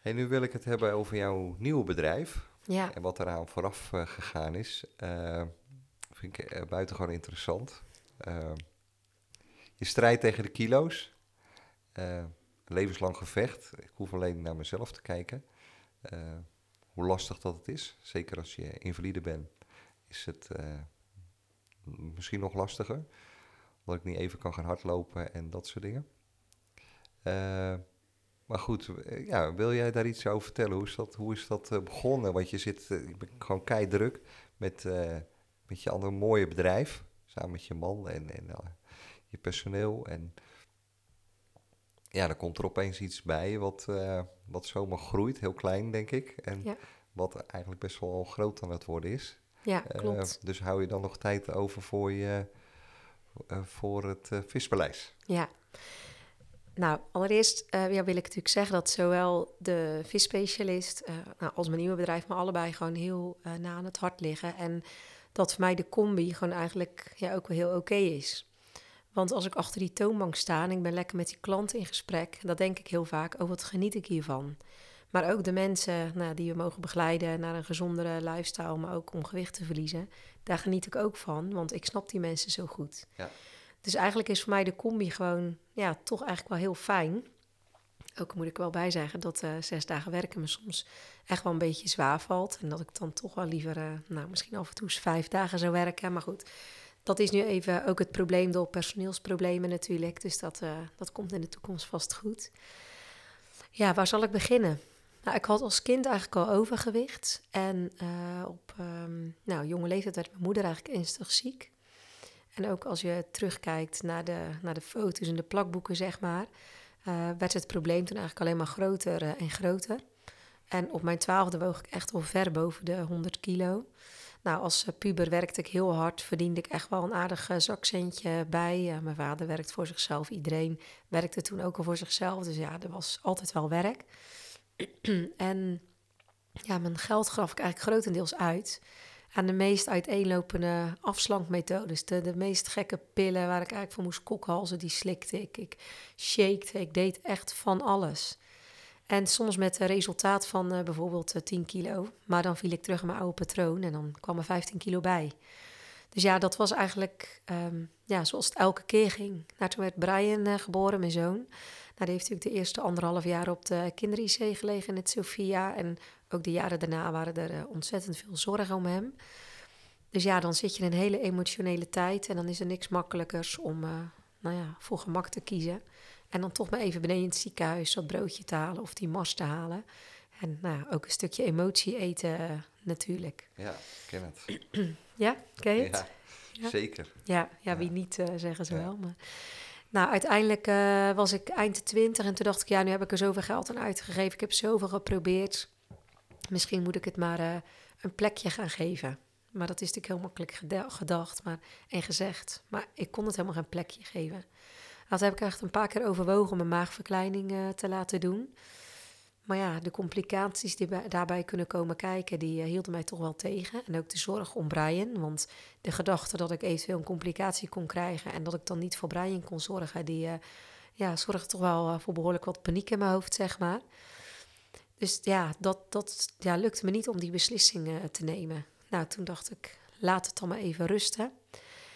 Hey, nu wil ik het hebben over jouw nieuwe bedrijf Ja, en wat eraan vooraf gegaan is. Eh vind ik eh, buitengewoon interessant. Je strijdt tegen de kilo's. Levenslang gevecht. Ik hoef alleen naar mezelf te kijken. Hoe lastig dat het is. Zeker als je invalide bent, is het eh, misschien nog lastiger. Omdat ik niet even kan gaan hardlopen en dat soort dingen. Eh, maar goed, eh, ja, wil jij daar iets over vertellen? Hoe is dat, hoe is dat begonnen? Want je zit ik ben gewoon kei druk met, met je andere mooie bedrijf. Samen met je man en, en je personeel. En ja, dan komt er opeens iets bij wat, eh, wat zomaar groeit. Heel klein, denk ik. En Ja. wat eigenlijk best wel groot aan het worden is. ja Eh, klopt. dus hou je dan nog tijd over voor, je, eh, voor het vispaleis? Ja. Nou, allereerst ja, wil ik natuurlijk zeggen dat zowel de visspecialist nou, als mijn nieuwe bedrijf, maar allebei gewoon heel na aan het hart liggen. En dat voor mij de combi gewoon eigenlijk ja, ook wel heel oké is. Want als ik achter die toonbank sta en ik ben lekker met die klanten in gesprek, dan denk ik heel vaak, oh wat geniet ik hiervan. Maar ook de mensen nou, die we mogen begeleiden naar een gezondere lifestyle, maar ook om gewicht te verliezen, daar geniet ik ook van, want ik snap die mensen zo goed. Ja. Dus eigenlijk is voor mij de combi gewoon, ja, toch eigenlijk wel heel fijn. Ook moet ik wel bij zeggen dat eh, zes dagen werken me soms echt wel een beetje zwaar valt. En dat ik dan toch wel liever, eh, nou, misschien af en toe eens vijf dagen zou werken. Maar goed, dat is nu even ook het probleem door personeelsproblemen natuurlijk. Dus dat, eh, dat komt in de toekomst vast goed. Ja, waar zal ik beginnen? Nou, ik had als kind eigenlijk al overgewicht. En eh, op ehm, nou, jonge leeftijd werd mijn moeder eigenlijk ernstig ziek. En ook als je terugkijkt naar de, naar de foto's en de plakboeken, zeg maar, eh, werd het probleem toen eigenlijk alleen maar groter en groter. En op mijn twaalfde woog ik echt al ver boven de 100 kilo. Nou, als eh, puber werkte ik heel hard, verdiende ik echt wel een aardig eh, zakcentje bij. Eh, mijn vader werkt voor zichzelf, iedereen werkte toen ook al voor zichzelf. Dus ja, er was altijd wel werk. en ja, mijn geld gaf ik eigenlijk grotendeels uit aan de meest uiteenlopende afslankmethodes. De, meest gekke pillen waar ik eigenlijk voor moest kokhalzen, die slikte ik. Ik shakte, ik deed echt van alles. En soms met een resultaat van eh, bijvoorbeeld eh, 10 kilo. Maar dan viel ik terug in mijn oude patroon en dan kwam er 15 kilo bij. Dus ja, dat was eigenlijk ehm, ja, zoals het elke keer ging. Nou, toen werd Brian eh, geboren, mijn zoon. Nou, die heeft natuurlijk de eerste anderhalf jaar op de kinder-IC gelegen in het Sophia. En ook de jaren daarna waren er eh, ontzettend veel zorgen om hem. Dus ja, dan zit je in een hele emotionele tijd. En dan is er niks makkelijkers om eh, nou ja, voor gemak te kiezen. En dan toch maar even beneden in het ziekenhuis dat broodje te halen of die mars te halen. En nou ook een stukje emotie eten eh, natuurlijk. Ja, ken het. Ja, ken je het? Ja, Ja. zeker. Ja, ja, Ja. wie niet, eh, zeggen ze wel. Maar... Nou, uiteindelijk eh, was ik eind de twintig en toen dacht ik, ja, nu heb ik er zoveel geld aan uitgegeven. Ik heb zoveel geprobeerd. Misschien moet ik het maar een plekje gaan geven. Maar dat is natuurlijk heel makkelijk geda- gedacht maar, en gezegd. Maar ik kon het helemaal geen plekje geven. Dat heb ik echt een paar keer overwogen om een maagverkleining eh, te laten doen. Maar ja, de complicaties die bij- daarbij kunnen komen kijken, die eh, hielden mij toch wel tegen. En ook de zorg om Brian, want de gedachte dat ik eventueel een complicatie kon krijgen en dat ik dan niet voor Brian kon zorgen, die eh, ja, zorgde toch wel voor behoorlijk wat paniek in mijn hoofd, zeg maar. Dus ja, dat, dat ja, lukte me niet om die beslissing te nemen. Nou, toen dacht ik, laat het dan maar even rusten.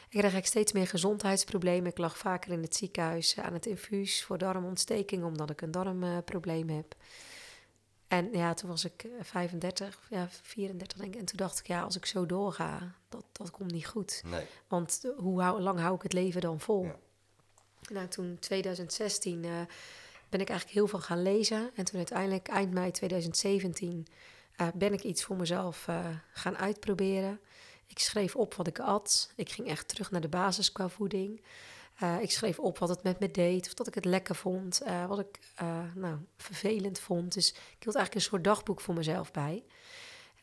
Ik kreeg eigenlijk steeds meer gezondheidsproblemen. Ik lag vaker in het ziekenhuis eh, aan het infuus voor darmontsteking, omdat ik een darmprobleem heb. En ja, toen was ik eh, 35, ja, 34 denk ik. En toen dacht ik, ja, als ik zo doorga, dat, dat komt niet goed. Nee. Want eh, hoe hou- lang hou ik het leven dan vol? Ja. Nou, toen 2016 eh, ben ik eigenlijk heel veel gaan lezen. En toen uiteindelijk eind mei 2017 eh, ben ik iets voor mezelf eh, gaan uitproberen. Ik schreef op wat ik at. Ik ging echt terug naar de basis qua voeding. Eh, ik schreef op wat het met me deed, of dat ik het lekker vond, eh, wat ik eh, nou, vervelend vond. Dus ik hield eigenlijk een soort dagboek voor mezelf bij.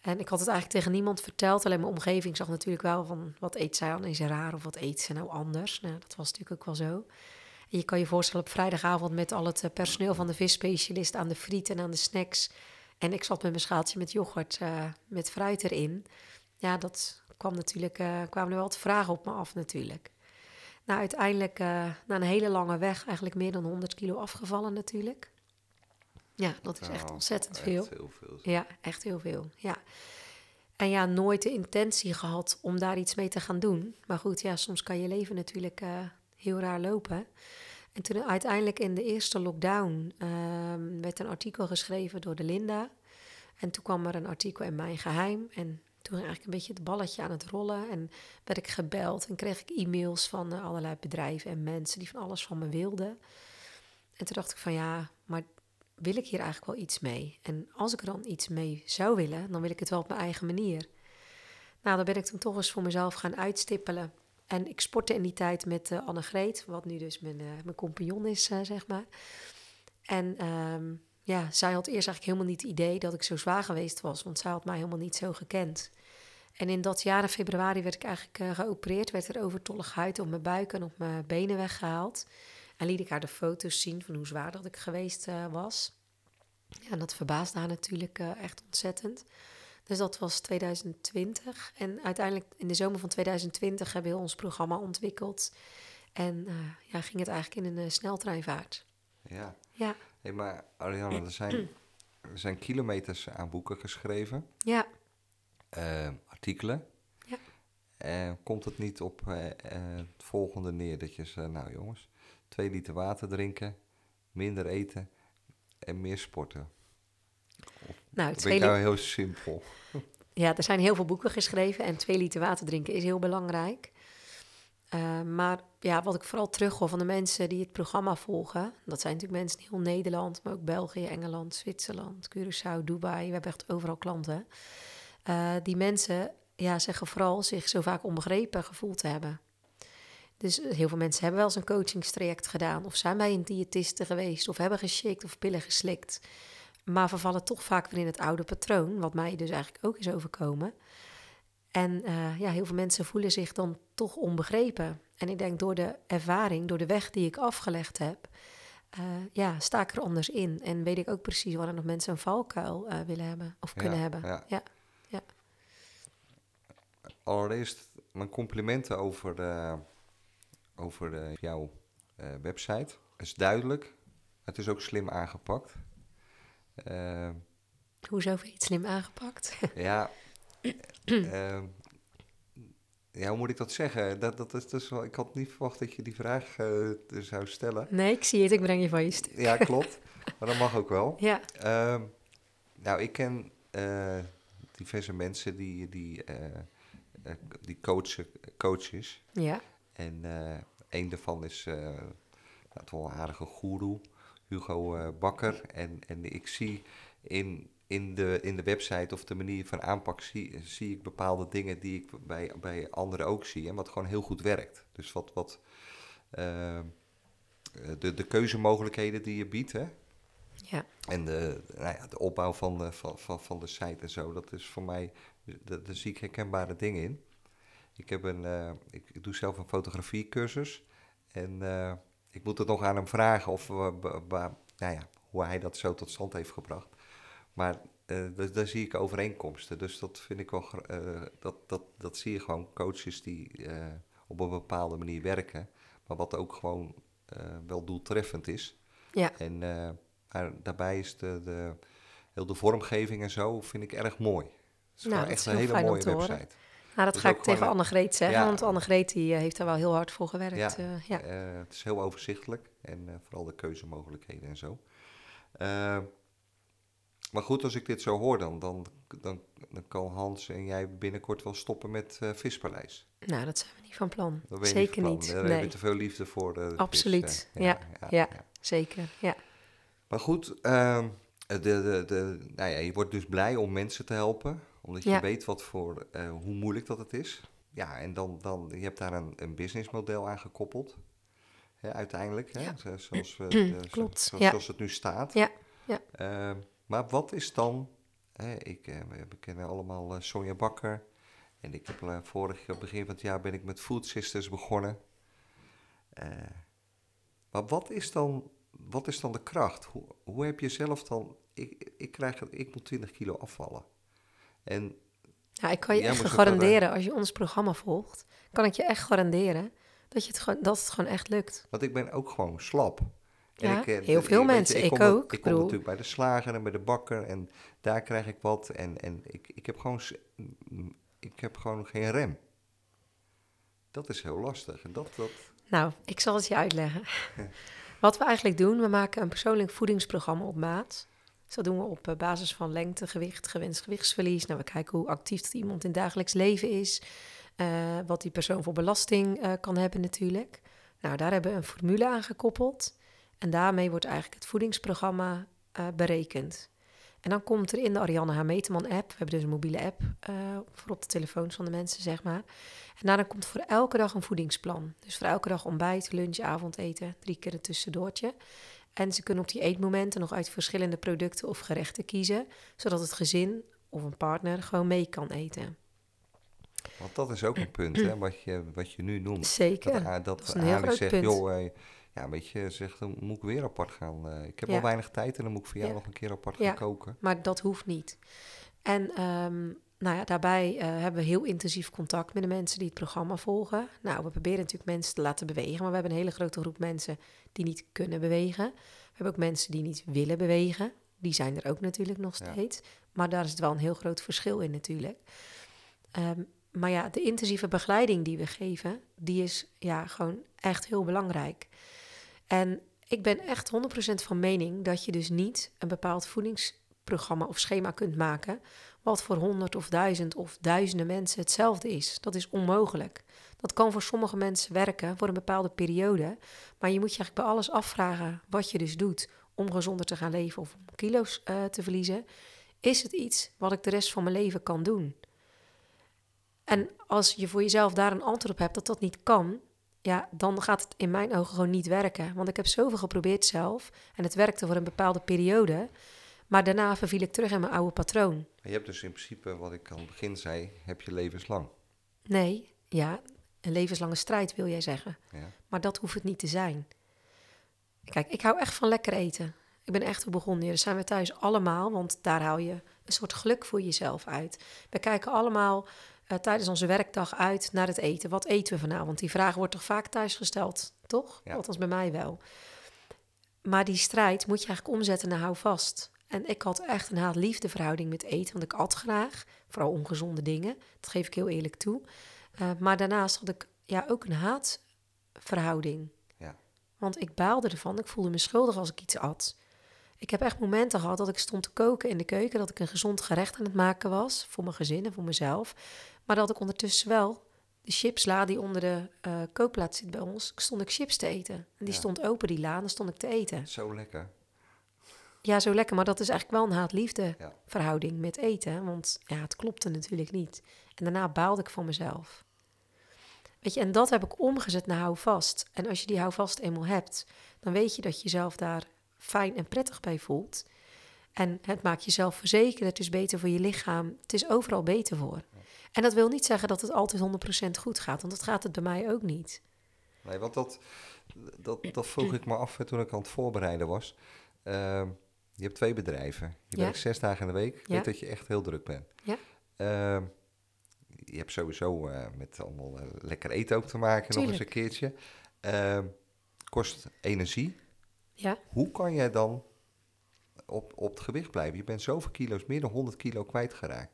En ik had het eigenlijk tegen niemand verteld. Alleen mijn omgeving zag natuurlijk wel van wat eet zij dan is raar of wat eet ze nou anders. Nou, dat was natuurlijk ook wel zo. Je kan je voorstellen op vrijdagavond met al het personeel van de visspecialist aan de friet en aan de snacks. En ik zat met mijn schaaltje met yoghurt met fruit erin. Ja, dat kwam natuurlijk, eh, kwamen er wel wat vragen op me af natuurlijk. Nou, uiteindelijk eh, na een hele lange weg eigenlijk meer dan 100 kilo afgevallen natuurlijk. Ja, dat is echt Nou, ontzettend echt veel. heel veel. Ja, echt heel veel. Ja. En ja, nooit de intentie gehad om daar iets mee te gaan doen. Maar goed, ja, soms kan je leven natuurlijk eh, heel raar lopen. En toen uiteindelijk in de eerste lockdown ehm, werd een artikel geschreven door de Linda. En toen kwam er een artikel in Mijn Geheim. En toen eigenlijk een beetje het balletje aan het rollen. En werd ik gebeld en kreeg ik e-mails van eh, allerlei bedrijven en mensen die van alles van me wilden. En toen dacht ik van ja, maar wil ik hier eigenlijk wel iets mee? En als ik er dan iets mee zou willen, dan wil ik het wel op mijn eigen manier. Nou, dan ben ik toen toch eens voor mezelf gaan uitstippelen. En ik sportte in die tijd met uh, Annegreet, wat nu dus mijn, uh, mijn compagnon is, zeg maar. En um, ja, zij had eerst eigenlijk helemaal niet het idee dat ik zo zwaar geweest was, want zij had mij helemaal niet zo gekend. En in dat jaar in februari werd ik eigenlijk uh, geopereerd, werd er overtollig huid op mijn buik en op mijn benen weggehaald. En liet ik haar de foto's zien van hoe zwaar dat ik geweest uh, was. Ja, en dat verbaasde haar natuurlijk uh, echt ontzettend. Dus dat was 2020. En uiteindelijk in de zomer van 2020 hebben we ons programma ontwikkeld. En ja, ging het eigenlijk in een sneltreinvaart. Ja. Ja. Hey, maar Ariane, er zijn, er zijn kilometers aan boeken geschreven. Ja. Uh, artikelen. Ja. Uh, komt het niet op uh, het volgende neer? Dat je zegt, nou jongens, twee liter water drinken, minder eten en meer sporten. Of, nou, dat ben nou heel simpel. Ja, er zijn heel veel boeken geschreven en twee liter water drinken is heel belangrijk. Uh, maar ja, wat ik vooral terughoor van de mensen die het programma volgen, dat zijn natuurlijk mensen in heel Nederland, maar ook België, Engeland, Zwitserland, Curaçao, Dubai. We hebben echt overal klanten. Uh, die mensen ja, zeggen vooral zich zo vaak onbegrepen gevoeld te hebben. Dus heel veel mensen hebben wel eens een coachingstraject gedaan, of zijn bij een diëtiste geweest, of hebben geshikt of pillen geslikt. Maar vervallen toch vaak weer in het oude patroon, wat mij dus eigenlijk ook is overkomen. En uh, ja, heel veel mensen voelen zich dan toch onbegrepen. En ik denk door de ervaring, door de weg die ik afgelegd heb, uh, ja, sta ik er anders in. En weet ik ook precies waar nog mensen een valkuil uh, willen hebben of kunnen ja, hebben. Ja. Ja. ja. Allereerst mijn complimenten over, over jouw website. Het is duidelijk. Het is ook slim aangepakt. Hoezo vind je het slim aangepakt? ja, uh, ja, hoe moet ik dat zeggen? Dat, dat is dus wel, ik had niet verwacht dat je die vraag uh, zou stellen. Nee, ik zie het. Ik breng je van je stuk. Ja, klopt. maar dat mag ook wel. Ja. Uh, nou, ik ken uh, diverse mensen die, die, die coachen, coaches. Ja. En een daarvan is dat wel een aardige goeroe, Hugo Bakker. En, en ik zie in in de, in de website of de manier van aanpak zie, zie ik bepaalde dingen die ik bij, bij anderen ook zie. En wat gewoon heel goed werkt. Dus wat, wat uh, de, de keuzemogelijkheden die je biedt. Hè? Ja. En de, nou ja, de opbouw van de, van, van, van de site en zo. Dat is voor mij, daar zie ik herkenbare dingen in. Ik, heb een, uh, ik, doe zelf een fotografiecursus. En uh, ik moet het nog aan hem vragen of, nou ja, hoe hij dat zo tot stand heeft gebracht. Maar uh, daar, zie ik overeenkomsten. Dus dat vind ik wel. Uh, dat, dat, dat zie je gewoon. Coaches die uh, op een bepaalde manier werken. Maar wat ook gewoon wel doeltreffend is. Ja. En daarbij is de, de, heel de vormgeving en zo vind ik erg mooi. Het is nou, echt een hele mooie website. Nou, dat Dus ga ik tegen Annegreet zeggen, Ja. want Annegreet die, eh, heeft daar wel heel hard voor gewerkt. Ja. eh, ja. Eh, het is heel overzichtelijk en eh, vooral de keuzemogelijkheden en zo. Eh, maar goed, als ik dit zo hoor, dan, dan, dan, dan kan Hans en jij binnenkort wel stoppen met eh Vispaleis. Nou, dat zijn we niet van plan. Zeker van plan. niet. Daar je Nee, te veel liefde voor. de vis, Absoluut. eh, Ja, ja. zeker. Ja. Maar goed, ehm, Eh, De, de, de, nou ja, je wordt dus blij om mensen te helpen, omdat je weet wat voor, eh, hoe moeilijk dat het is. Ja, en dan, dan je hebt daar een, een businessmodel aan gekoppeld, hè, uiteindelijk, hè, zoals, we, het, eh, zo- Klopt, zo- ja. zoals het nu staat. Ja, ja. Maar wat is dan, hè, ik, eh, we kennen allemaal eh, Sonja Bakker, en ik heb eh, vorig jaar, begin van het jaar ben ik met Food Sisters begonnen. Maar wat is dan, wat is dan de kracht? Hoe, hoe heb je zelf dan... Ik, ik, krijg, ik moet 20 kilo afvallen. En Ja, ik kan je echt garanderen, als je ons programma volgt, kan ik je echt garanderen dat, je het, gewoon, dat het gewoon echt lukt. want ik ben ook gewoon slap. En Ja, ik, eh, heel veel weet je, mensen, ik kom, ook, Ik ik kom natuurlijk bij de slager en bij de bakker en daar krijg ik wat. En, en ik, ik heb gewoon... Ik heb gewoon geen rem. Dat is heel lastig. En dat, dat, Nou, ik zal het je uitleggen. Wat we eigenlijk doen, we maken een persoonlijk voedingsprogramma op maat. Dus dat doen we op eh, basis van lengte, gewicht, gewenst gewichtsverlies. Nou, we kijken hoe actief dat iemand in het dagelijks leven is. eh, wat die persoon voor belasting kan hebben natuurlijk. Nou, daar hebben we een formule aan gekoppeld. En daarmee wordt eigenlijk het voedingsprogramma eh, berekend. En dan komt er in de Ariane H. Meteman app, we hebben dus een mobiele app eh, voor op de telefoons van de mensen, zeg maar. En daarna komt voor elke dag een voedingsplan. Dus voor elke dag ontbijt, lunch, avondeten, drie keer een tussendoortje. En ze kunnen op die eetmomenten nog uit verschillende producten of gerechten kiezen, zodat het gezin of een partner gewoon mee kan eten. want dat is ook een punt, hè, wat, je, wat je nu noemt. Zeker. Dat, A- dat, dat is een heel Ali groot zegt, punt. joh, eh, ja, weet je, zegt, dan moet ik weer apart gaan. eh, ik heb Ja. al weinig tijd en dan moet ik voor jou Ja. nog een keer apart gaan koken. Maar dat hoeft niet. En ehm, nou ja, daarbij eh, hebben we heel intensief contact met de mensen die het programma volgen. Nou, we proberen natuurlijk mensen te laten bewegen, maar we hebben een hele grote groep mensen die niet kunnen bewegen. We hebben ook mensen die niet willen bewegen. Die zijn er ook natuurlijk nog steeds. Maar daar is het wel een heel groot verschil in natuurlijk. Ehm, maar ja, de intensieve begeleiding die we geven, die is ja gewoon echt heel belangrijk. En ik ben echt 100% van mening dat je dus niet een bepaald voedingsprogramma of schema kunt maken. wat voor honderd of duizend of duizenden mensen hetzelfde is. Dat is onmogelijk. Dat kan voor sommige mensen werken voor een bepaalde periode. Maar je moet je eigenlijk bij alles afvragen wat je dus doet om gezonder te gaan leven of om kilo's eh, te verliezen. Is het iets wat ik de rest van mijn leven kan doen? En als je voor jezelf daar een antwoord op hebt dat dat niet kan, ja, dan gaat het in mijn ogen gewoon niet werken. Want ik heb zoveel geprobeerd zelf en het werkte voor een bepaalde periode. Maar daarna verviel ik terug in mijn oude patroon. Je hebt dus in principe, wat ik aan het begin zei, heb je levenslang. Nee, ja, een levenslange strijd wil jij zeggen. Ja. Maar dat hoeft het niet te zijn. Kijk, ik hou echt van lekker eten. Ik ben echt begonnen. hier. Dat zijn we thuis allemaal, want daar haal je een soort geluk voor jezelf uit. We kijken allemaal eh, tijdens onze werkdag uit naar het eten. Wat eten we vanavond? Die vraag wordt toch vaak thuis gesteld, toch? Ja. Althans bij mij wel. Maar die strijd moet je eigenlijk omzetten naar hou vast. En ik had echt een haat-liefde verhouding met eten, want ik at graag. Vooral ongezonde dingen, dat geef ik heel eerlijk toe. Eh, maar daarnaast had ik ja, ook een haatverhouding. Ja. Want ik baalde ervan. Ik voelde me schuldig als ik iets at. Ik heb echt momenten gehad dat ik stond te koken in de keuken. Dat ik een gezond gerecht aan het maken was. Voor mijn gezin en voor mezelf. Maar dat ik ondertussen wel de chipsla die onder de eh, kookplaat zit bij ons. Stond ik chips te eten. En die Ja. stond open, die la. En dan stond ik te eten. Zo lekker. Ja, zo lekker. Maar dat is eigenlijk wel een haat-liefde Ja. verhouding met eten. Want ja, het klopte natuurlijk niet. En daarna baalde ik van mezelf. Weet je, en dat heb ik omgezet naar hou vast. En als je die hou vast eenmaal hebt, dan weet je dat je jezelf daar fijn en prettig bij voelt. En het maakt jezelf verzekerd, het is beter voor je lichaam. Het is overal beter voor. En dat wil niet zeggen dat het altijd 100% goed gaat, want dat gaat het bij mij ook niet. Nee, want dat, dat, dat vroeg ik me af toen ik aan het voorbereiden was. Ehm, je hebt twee bedrijven. Je Ja. werkt zes dagen in de week. Ik Ja. weet dat je echt heel druk bent. Ja. Ehm, je hebt sowieso eh, met allemaal eh, lekker eten ook te maken, nog eens een keertje. Ehm, kost energie. Ja, Hoe kan jij dan op, op het gewicht blijven? Je bent zoveel kilo's, meer dan 100 kilo kwijtgeraakt.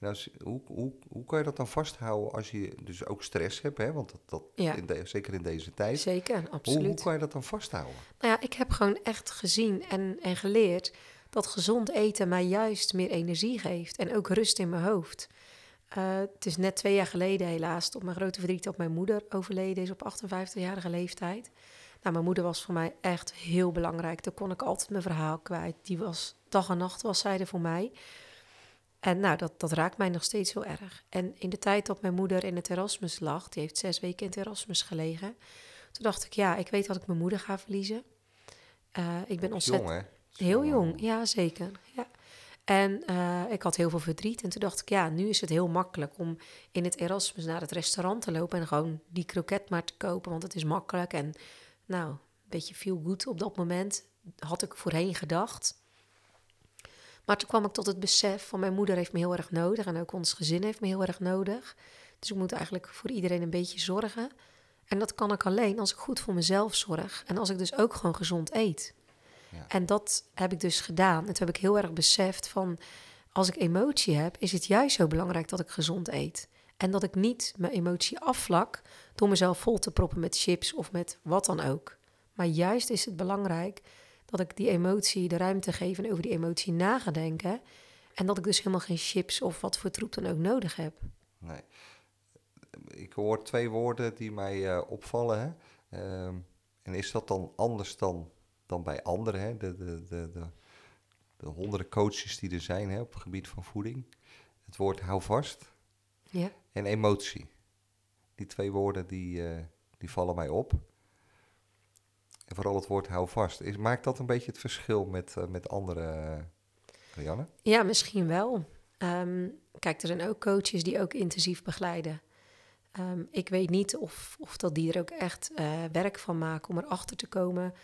En als, hoe, hoe, hoe kan je dat dan vasthouden als je dus ook stress hebt? Hè? Want dat, dat Ja. in de- zeker in deze tijd. zeker, Hoe, absoluut. hoe kan je dat dan vasthouden? Nou ja, ik heb gewoon echt gezien en, en geleerd dat gezond eten mij juist meer energie geeft en ook rust in mijn hoofd. Eh, het is net twee jaar geleden helaas, tot mijn grote verdriet, dat mijn moeder overleden is op 58-jarige leeftijd. Nou, mijn moeder was voor mij echt heel belangrijk. Daar kon ik altijd mijn verhaal kwijt. Die was dag en nacht was, zeiden voor mij. En nou, dat, dat raakt mij nog steeds heel erg. En in de tijd dat mijn moeder in het Erasmus lag, die heeft zes weken in het Erasmus gelegen. Toen dacht ik, ja, ik weet dat ik mijn moeder ga verliezen. Uh, ik ben ontzettend... Jong, hè? Heel jong, ja, zeker. Ja. En uh, ik had heel veel verdriet. En toen dacht ik, ja, nu is het heel makkelijk om in het Erasmus naar het restaurant te lopen en gewoon die kroket maar te kopen, want het is makkelijk. En nou, een beetje veel goed op dat moment, had ik voorheen gedacht. Maar toen kwam ik tot het besef van mijn moeder heeft me heel erg nodig en ook ons gezin heeft me heel erg nodig. Dus ik moet eigenlijk voor iedereen een beetje zorgen. En dat kan ik alleen als ik goed voor mezelf zorg en als ik dus ook gewoon gezond eet. Ja. En dat heb ik dus gedaan. En toen heb ik heel erg beseft van als ik emotie heb, is het juist zo belangrijk dat ik gezond eet. En dat ik niet mijn emotie afvlak door mezelf vol te proppen met chips of met wat dan ook. Maar juist is het belangrijk dat ik die emotie de ruimte geef en over die emotie na ga denken. En dat ik dus helemaal geen chips of wat voor troep dan ook nodig heb. Nee. Ik hoor twee woorden die mij uh, opvallen. Hè? Uh, en is dat dan anders dan, dan bij anderen? Hè? De, de, de, de, de honderden coaches die er zijn hè, op het gebied van voeding. Het woord hou vast ja. en emotie. Die twee woorden die, uh, die vallen mij op. En vooral het woord hou vast. Is, maakt dat een beetje het verschil met, uh, met andere, uh, Ja, misschien wel. Um, kijk, er zijn ook coaches die ook intensief begeleiden. Um, ik weet niet of, of dat die er ook echt werk van maken om erachter te komen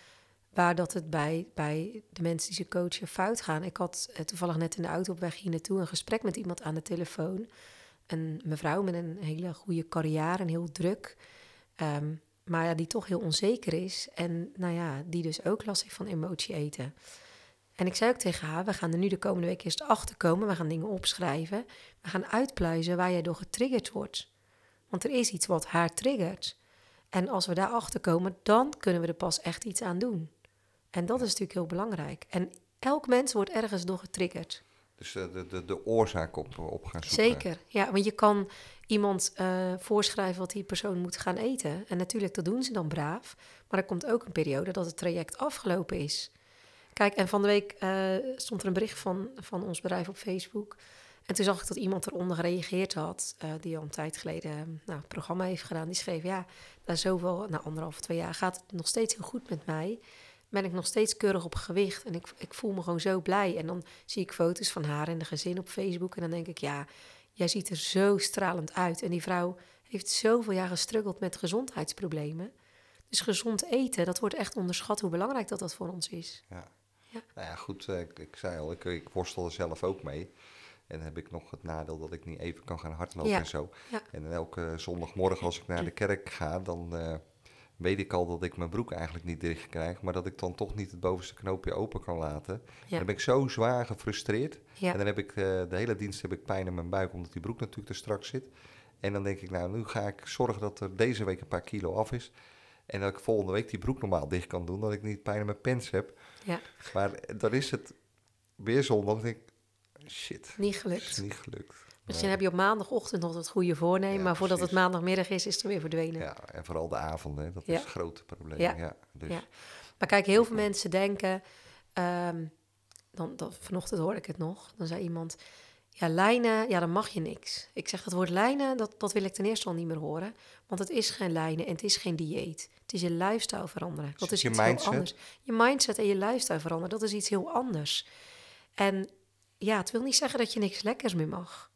waar dat het bij, bij de mensen die ze coachen fout gaan. Ik had toevallig net in de auto op weg hier naartoe een gesprek met iemand aan de telefoon. Een mevrouw met een hele goede carrière en heel druk. Um, maar ja, die toch heel onzeker is. En nou ja, die dus ook last heeft van emotie eten. En ik zei ook tegen haar, we gaan er nu de komende week eerst achter komen. We gaan dingen opschrijven. We gaan uitpluizen waar jij door getriggerd wordt. Want er is iets wat haar triggert. En als we daar achter komen, dan kunnen we er pas echt iets aan doen. En dat is natuurlijk heel belangrijk. En elk mens wordt ergens door getriggerd. Dus de, de, de oorzaak op, op gaan zoeken. Zeker, ja. Want je kan iemand uh, voorschrijven wat die persoon moet gaan eten. En natuurlijk, dat doen ze dan braaf. Maar er komt ook een periode dat het traject afgelopen is. Kijk, en van de week uh, stond er een bericht van, van ons bedrijf op Facebook. En toen zag ik dat iemand eronder gereageerd had, uh, die al een tijd geleden nou, programma heeft gedaan. Die schreef, ja, na zoveel, na anderhalf twee jaar gaat het nog steeds heel goed met mij ben ik nog steeds keurig op gewicht. En ik, ik voel me gewoon zo blij. En dan zie ik foto's van haar en de gezin op Facebook. En dan denk ik, ja, jij ziet er zo stralend uit. En die vrouw heeft zoveel jaar gestruggeld met gezondheidsproblemen. Dus gezond eten, dat wordt echt onderschat hoe belangrijk dat dat voor ons is. Ja, ja. Nou ja, goed, eh, ik, ik zei al, ik, ik worstel er zelf ook mee. En dan heb ik nog het nadeel dat ik niet even kan gaan hardlopen Ja. en zo. Ja. En elke zondagmorgen als ik naar de kerk ga, dan eh, weet ik al dat ik mijn broek eigenlijk niet dicht krijg. Maar dat ik dan toch niet het bovenste knoopje open kan laten. En dan ben ik zo zwaar gefrustreerd. Ja. En dan heb ik eh, de hele dienst heb ik pijn in mijn buik, omdat die broek natuurlijk te strak zit. En dan denk ik, nou, nu ga ik zorgen dat er deze week een paar kilo af is. En dat ik volgende week die broek normaal dicht kan doen, dat ik niet pijn in mijn pens heb. Ja. Maar dan is het weer zondag. Denk ik, shit, Niet het gelukt. is niet gelukt. Misschien heb je op maandagochtend nog het goede voornemen, Ja, maar voordat precies. het maandagmiddag is, is het weer verdwenen. Ja, en vooral de avonden, dat Ja. is het grote probleem. Ja. Ja. dus. Maar kijk, heel veel mensen denken. ehm, dan, dan, vanochtend hoorde ik het nog. Dan zei iemand. Ja, lijnen, ja, dan mag je niks. Ik zeg dat woord lijnen, dat, dat wil ik ten eerste al niet meer horen. Want het is geen lijnen en het is geen dieet. Het is je lifestyle veranderen. Dat het is je iets mindset? heel anders. Je mindset en je lifestyle veranderen, dat is iets heel anders. En ja, het wil niet zeggen dat je niks lekkers meer mag.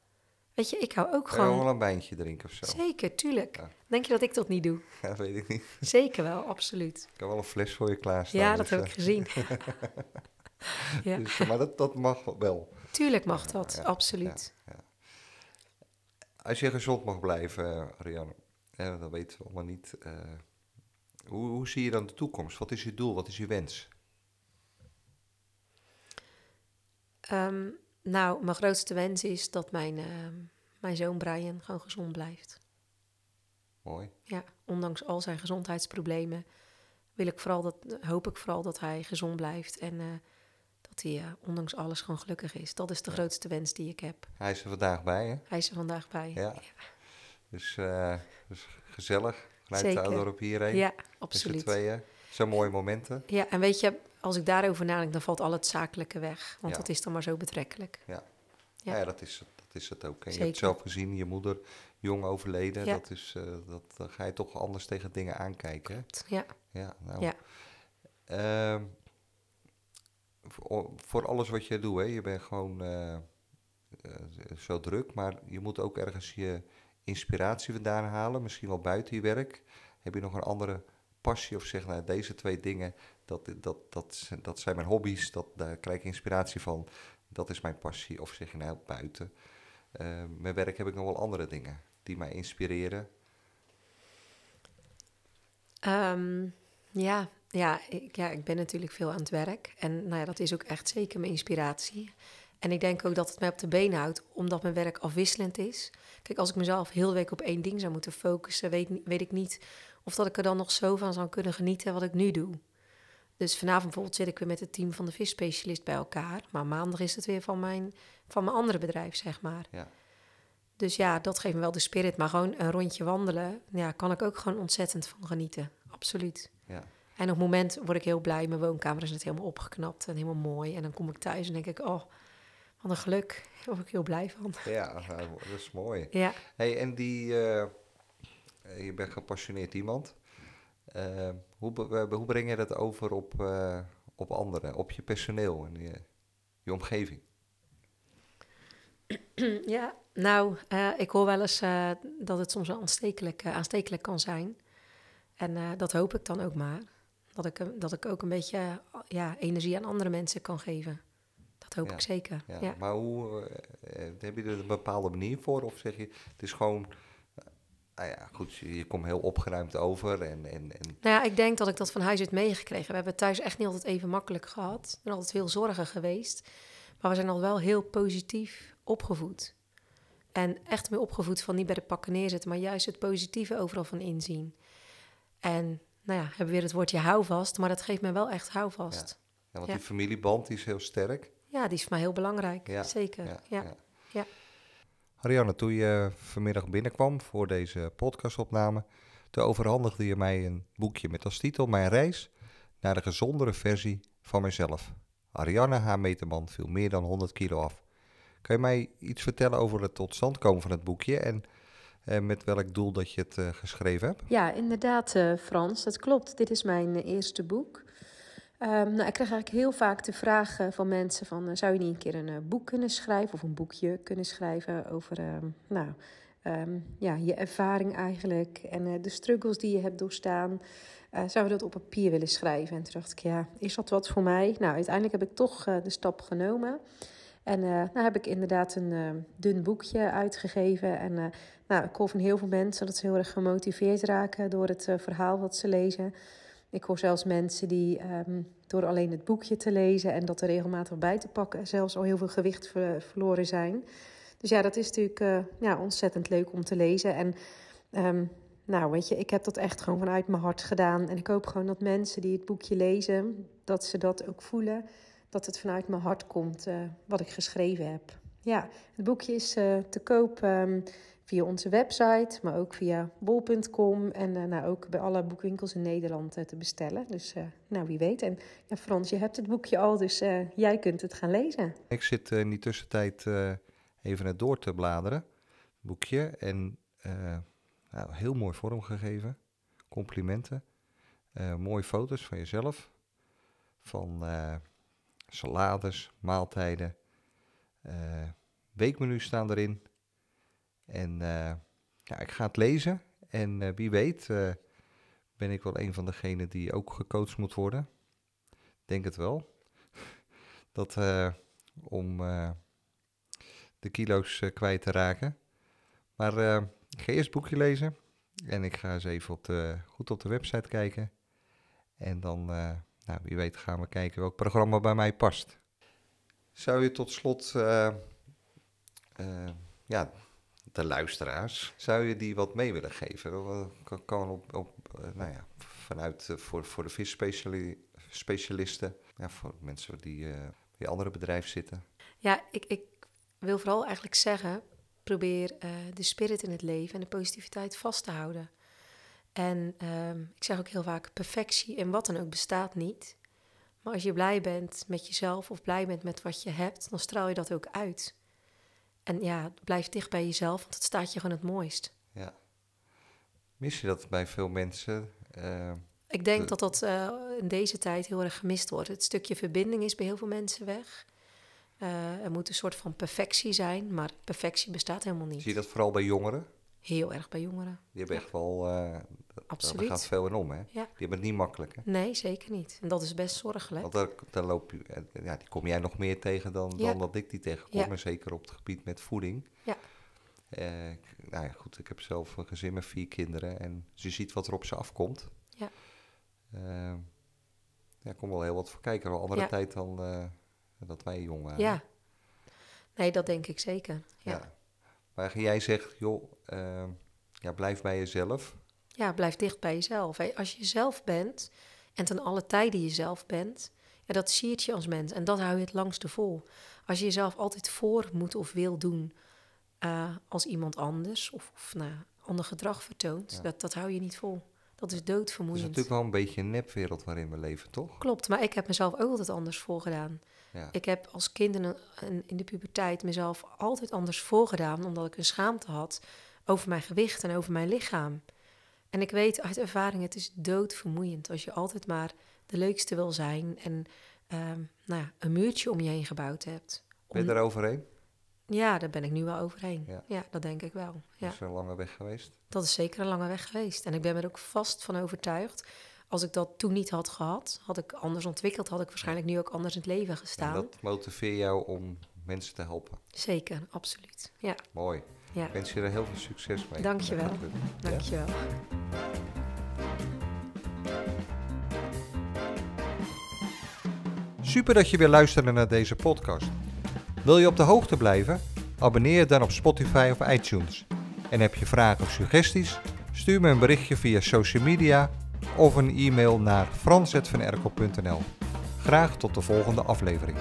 Weet je, ik hou ook Kan je gewoon... wel een wijntje drinken of zo? Zeker, tuurlijk. Ja. Denk je dat ik dat niet doe? Ja, weet ik niet. Zeker wel, absoluut. Ik kan wel een fles voor je klaarstaan. Ja, dat dus, heb ik eh, gezien. ja. dus, maar dat, dat mag wel. Tuurlijk mag dat, Ja, absoluut. Als je gezond mag blijven, eh, Ariane, hè, dat weten we allemaal niet. eh, hoe, hoe zie je dan de toekomst? Wat is je doel? Wat is je wens? Ehm, nou, mijn grootste wens is dat mijn, ehm, mijn zoon Brian gewoon gezond blijft. Mooi. Ja, ondanks al zijn gezondheidsproblemen wil ik vooral dat, hoop ik vooral dat hij gezond blijft en eh, dat hij eh, ondanks alles gewoon gelukkig is. Dat is de Ja. grootste wens die ik heb. Hij is er vandaag bij, hè? Hij is er vandaag bij. Ja. Dus, eh, dus gezellig. Zeker. de Oudorp hierheen. Ja, Met z'n absoluut. tweeën. Zo'n mooie momenten. Ja, en weet je, als ik daarover nadenk, dan valt al het zakelijke weg. Want Ja. dat is dan maar zo betrekkelijk. Ja. Ja. Ja, ja dat, is, dat is het ook. En je hebt zelf gezien, je moeder jong overleden. Dat is, eh, dat, dan ga je toch anders tegen dingen aankijken. hè? Ja, Ja, nou. Ja. Ehm, voor, voor alles wat je doet, hè, je bent gewoon eh, eh, zo druk, maar je moet ook ergens je inspiratie vandaan halen, misschien wel buiten je werk. Heb je nog een andere passie of zeg, nou, deze twee dingen, dat, dat, dat, dat zijn mijn hobby's, dat, daar krijg ik inspiratie van, dat is mijn passie. Of zeg je nou, buiten eh, mijn werk heb ik nog wel andere dingen die mij inspireren. Ehm, ja, ja, ik, ja, ik ben natuurlijk veel aan het werk. En nou ja, dat is ook echt zeker mijn inspiratie. En ik denk ook dat het mij op de been houdt, omdat mijn werk afwisselend is. Kijk, als ik mezelf heel week op één ding zou moeten focussen, weet, weet ik niet of dat ik er dan nog zo van zou kunnen genieten wat ik nu doe. Dus vanavond bijvoorbeeld zit ik weer met het team van de visspecialist bij elkaar. Maar maandag is het weer van mijn, van mijn andere bedrijf, zeg maar. Ja. Dus ja, dat geeft me wel de spirit. Maar gewoon een rondje wandelen, ja, kan ik ook gewoon ontzettend van genieten. Absoluut. Ja. En op het moment word ik heel blij. Mijn woonkamer is net helemaal opgeknapt en helemaal mooi. En dan kom ik thuis en denk ik, oh, wat een geluk. Daar word ik heel blij van. Ja, dat is mooi. Ja, Hey, en die, eh, je bent gepassioneerd iemand. Eh, hoe, hoe breng je dat over op, eh, op anderen, op je personeel en je, je omgeving? ja. nou, eh, ik hoor wel eens dat het soms wel aanstekelijk, aanstekelijk kan zijn. En dat hoop ik dan ook maar. Dat ik, dat ik ook een beetje ja, energie aan andere mensen kan geven. Dat hoop Ja, ik zeker. Ja, Ja. Maar hoe, heb je er een bepaalde manier voor? Of zeg je, het is gewoon, nou ja, goed, je, komt heel opgeruimd over en, en, en Nou ja, ik denk dat ik dat van huis uit meegekregen. We hebben thuis echt niet altijd even makkelijk gehad. Ik ben altijd heel zorgen geweest. Maar we zijn al wel heel positief opgevoed. En echt meer opgevoed van niet bij de pakken neerzetten, maar juist het positieve overal van inzien. En nou ja, hebben we weer het woordje houvast, maar dat geeft me wel echt houvast. ja, want Ja. die familieband die is heel sterk. Ja, die is voor mij heel belangrijk. Ja, Zeker. Ja, Ja, Marianne, toen je vanmiddag binnenkwam voor deze podcastopname, toen overhandigde je mij een boekje met als titel Mijn reis naar de gezondere versie van mezelf. Ariane H. Meterman viel meer dan 100 kilo af. Kan je mij iets vertellen over het tot stand komen van het boekje en eh, met welk doel dat je het eh, geschreven hebt? Ja, inderdaad, eh, Frans. Dat klopt. Dit is mijn eerste boek. Ehm, nou, ik krijg eigenlijk heel vaak de vraag eh, van mensen van... eh, zou je niet een keer een eh, boek kunnen schrijven of een boekje kunnen schrijven... over ehm, nou, ehm, ja, je ervaring eigenlijk en de struggles die je hebt doorstaan... Zou je dat op papier willen schrijven? En toen dacht ik, ja, is dat wat voor mij? Nou, uiteindelijk heb ik toch de stap genomen... En eh nou heb ik inderdaad een dun boekje uitgegeven. En nou, ik hoor van heel veel mensen dat ze heel erg gemotiveerd raken door het verhaal wat ze lezen. Ik hoor zelfs mensen die ehm, door alleen het boekje te lezen en dat er regelmatig bij te pakken, zelfs al heel veel gewicht ver- verloren zijn. Dus ja, dat is natuurlijk eh, ja, ontzettend leuk om te lezen. En ehm, nou, weet je, ik heb dat echt gewoon vanuit mijn hart gedaan. En ik hoop gewoon dat mensen die het boekje lezen, dat ze dat ook voelen. Dat het vanuit mijn hart komt eh, wat ik geschreven heb. Ja, het boekje is eh, te koop ehm, via onze website, maar ook via bol.com en eh, nou, ook bij alle boekwinkels in Nederland eh, te bestellen. Dus eh, nou, wie weet. En ja, Frans, je hebt het boekje al, dus jij kunt het gaan lezen. Ik zit in die tussentijd even het door te bladeren, het boekje. En nou, heel mooi vormgegeven. Complimenten. Mooie foto's van jezelf. Van salades, maaltijden. weekmenu's staan erin. En eh, ja, ik ga het lezen. En eh, wie weet eh, ben ik wel een van degenen die ook gecoacht moet worden. Denk het wel. Dat... om de kilo's kwijt te raken. Maar ik ga eerst het boekje lezen en ik ga eens even op de, goed op de website kijken. En dan, nou, wie weet, gaan we kijken welk programma bij mij past. Zou je tot slot, ja, de luisteraars, zou je die wat mee willen geven? Kan, kan op, op eh, nou ja, vanuit eh, voor, voor de visspecialisten, ja, voor mensen die eh, bij andere bedrijven zitten. Ja, ik, ik wil vooral eigenlijk zeggen, probeer de spirit in het leven en de positiviteit vast te houden. En ehm, ik zeg ook heel vaak, perfectie en wat dan ook bestaat niet. Maar als je blij bent met jezelf of blij bent met wat je hebt, dan straal je dat ook uit. En ja, blijf dicht bij jezelf, want het staat je gewoon het mooist. Ja. Mis je dat bij veel mensen? Uh, ik denk dat dat uh, in deze tijd heel erg gemist wordt. Het stukje verbinding is bij heel veel mensen weg. Uh, er moet een soort van perfectie zijn, maar perfectie bestaat helemaal niet. Zie je dat vooral bij jongeren? Heel erg bij jongeren. Die hebben echt wel. Uh, Absoluut. Daar gaat veel in om, hè? Ja. Die hebben het niet makkelijk, hè? Nee, zeker niet. En dat is best zorgelijk. Want daar, daar loop je, ja, die kom jij nog meer tegen dan, dan dat ik die tegenkom. En zeker op het gebied met voeding. Ja. Uh, nou ja, goed, ik heb zelf een gezin met vier kinderen en je ziet wat er op ze afkomt. Ja. Uh, ja, komt wel heel wat voor kijken. Een andere tijd dan dat wij jong waren. Ja. Nee, dat denk ik zeker. Ja. Ja. Maar jij zegt, joh, uh, ja, blijf bij jezelf. Ja, blijf dicht bij jezelf. Als je jezelf bent en ten alle tijden jezelf bent, ja, dat siert je als mens en dat hou je het langste vol. Als je jezelf altijd voor moet of wil doen uh, als iemand anders of, of nou, ander gedrag vertoont, dat, dat hou je niet vol. Dat is doodvermoeiend. Het is natuurlijk wel een beetje een nepwereld waarin we leven, toch? Klopt, maar ik heb mezelf ook altijd anders voorgedaan. Ja. Ik heb als kind in, in de puberteit mezelf altijd anders voorgedaan, omdat ik een schaamte had over mijn gewicht en over mijn lichaam. En ik weet uit ervaring, het is doodvermoeiend als je altijd maar de leukste wil zijn en um, nou ja, een muurtje om je heen gebouwd hebt. Ben je er overheen? Ja, daar ben ik nu wel overheen. Ja, ja dat denk ik wel. Ja. Dat is een lange weg geweest? Dat is zeker een lange weg geweest. En ik ben er ook vast van overtuigd. Als ik dat toen niet had gehad, had ik anders ontwikkeld, had ik waarschijnlijk nu ook anders in het leven gestaan. En dat motiveert jou om mensen te helpen? Zeker, absoluut. Ja. Mooi. Ja. Ik wens je er heel veel succes mee. Dank je wel. Dank je wel. Super dat je weer luisterde naar deze podcast. Wil je op de hoogte blijven? Abonneer je dan op Spotify of iTunes. En heb je vragen of suggesties? Stuur me een berichtje via social media of een e-mail naar frans.vanerkel.nl. Graag tot de volgende aflevering.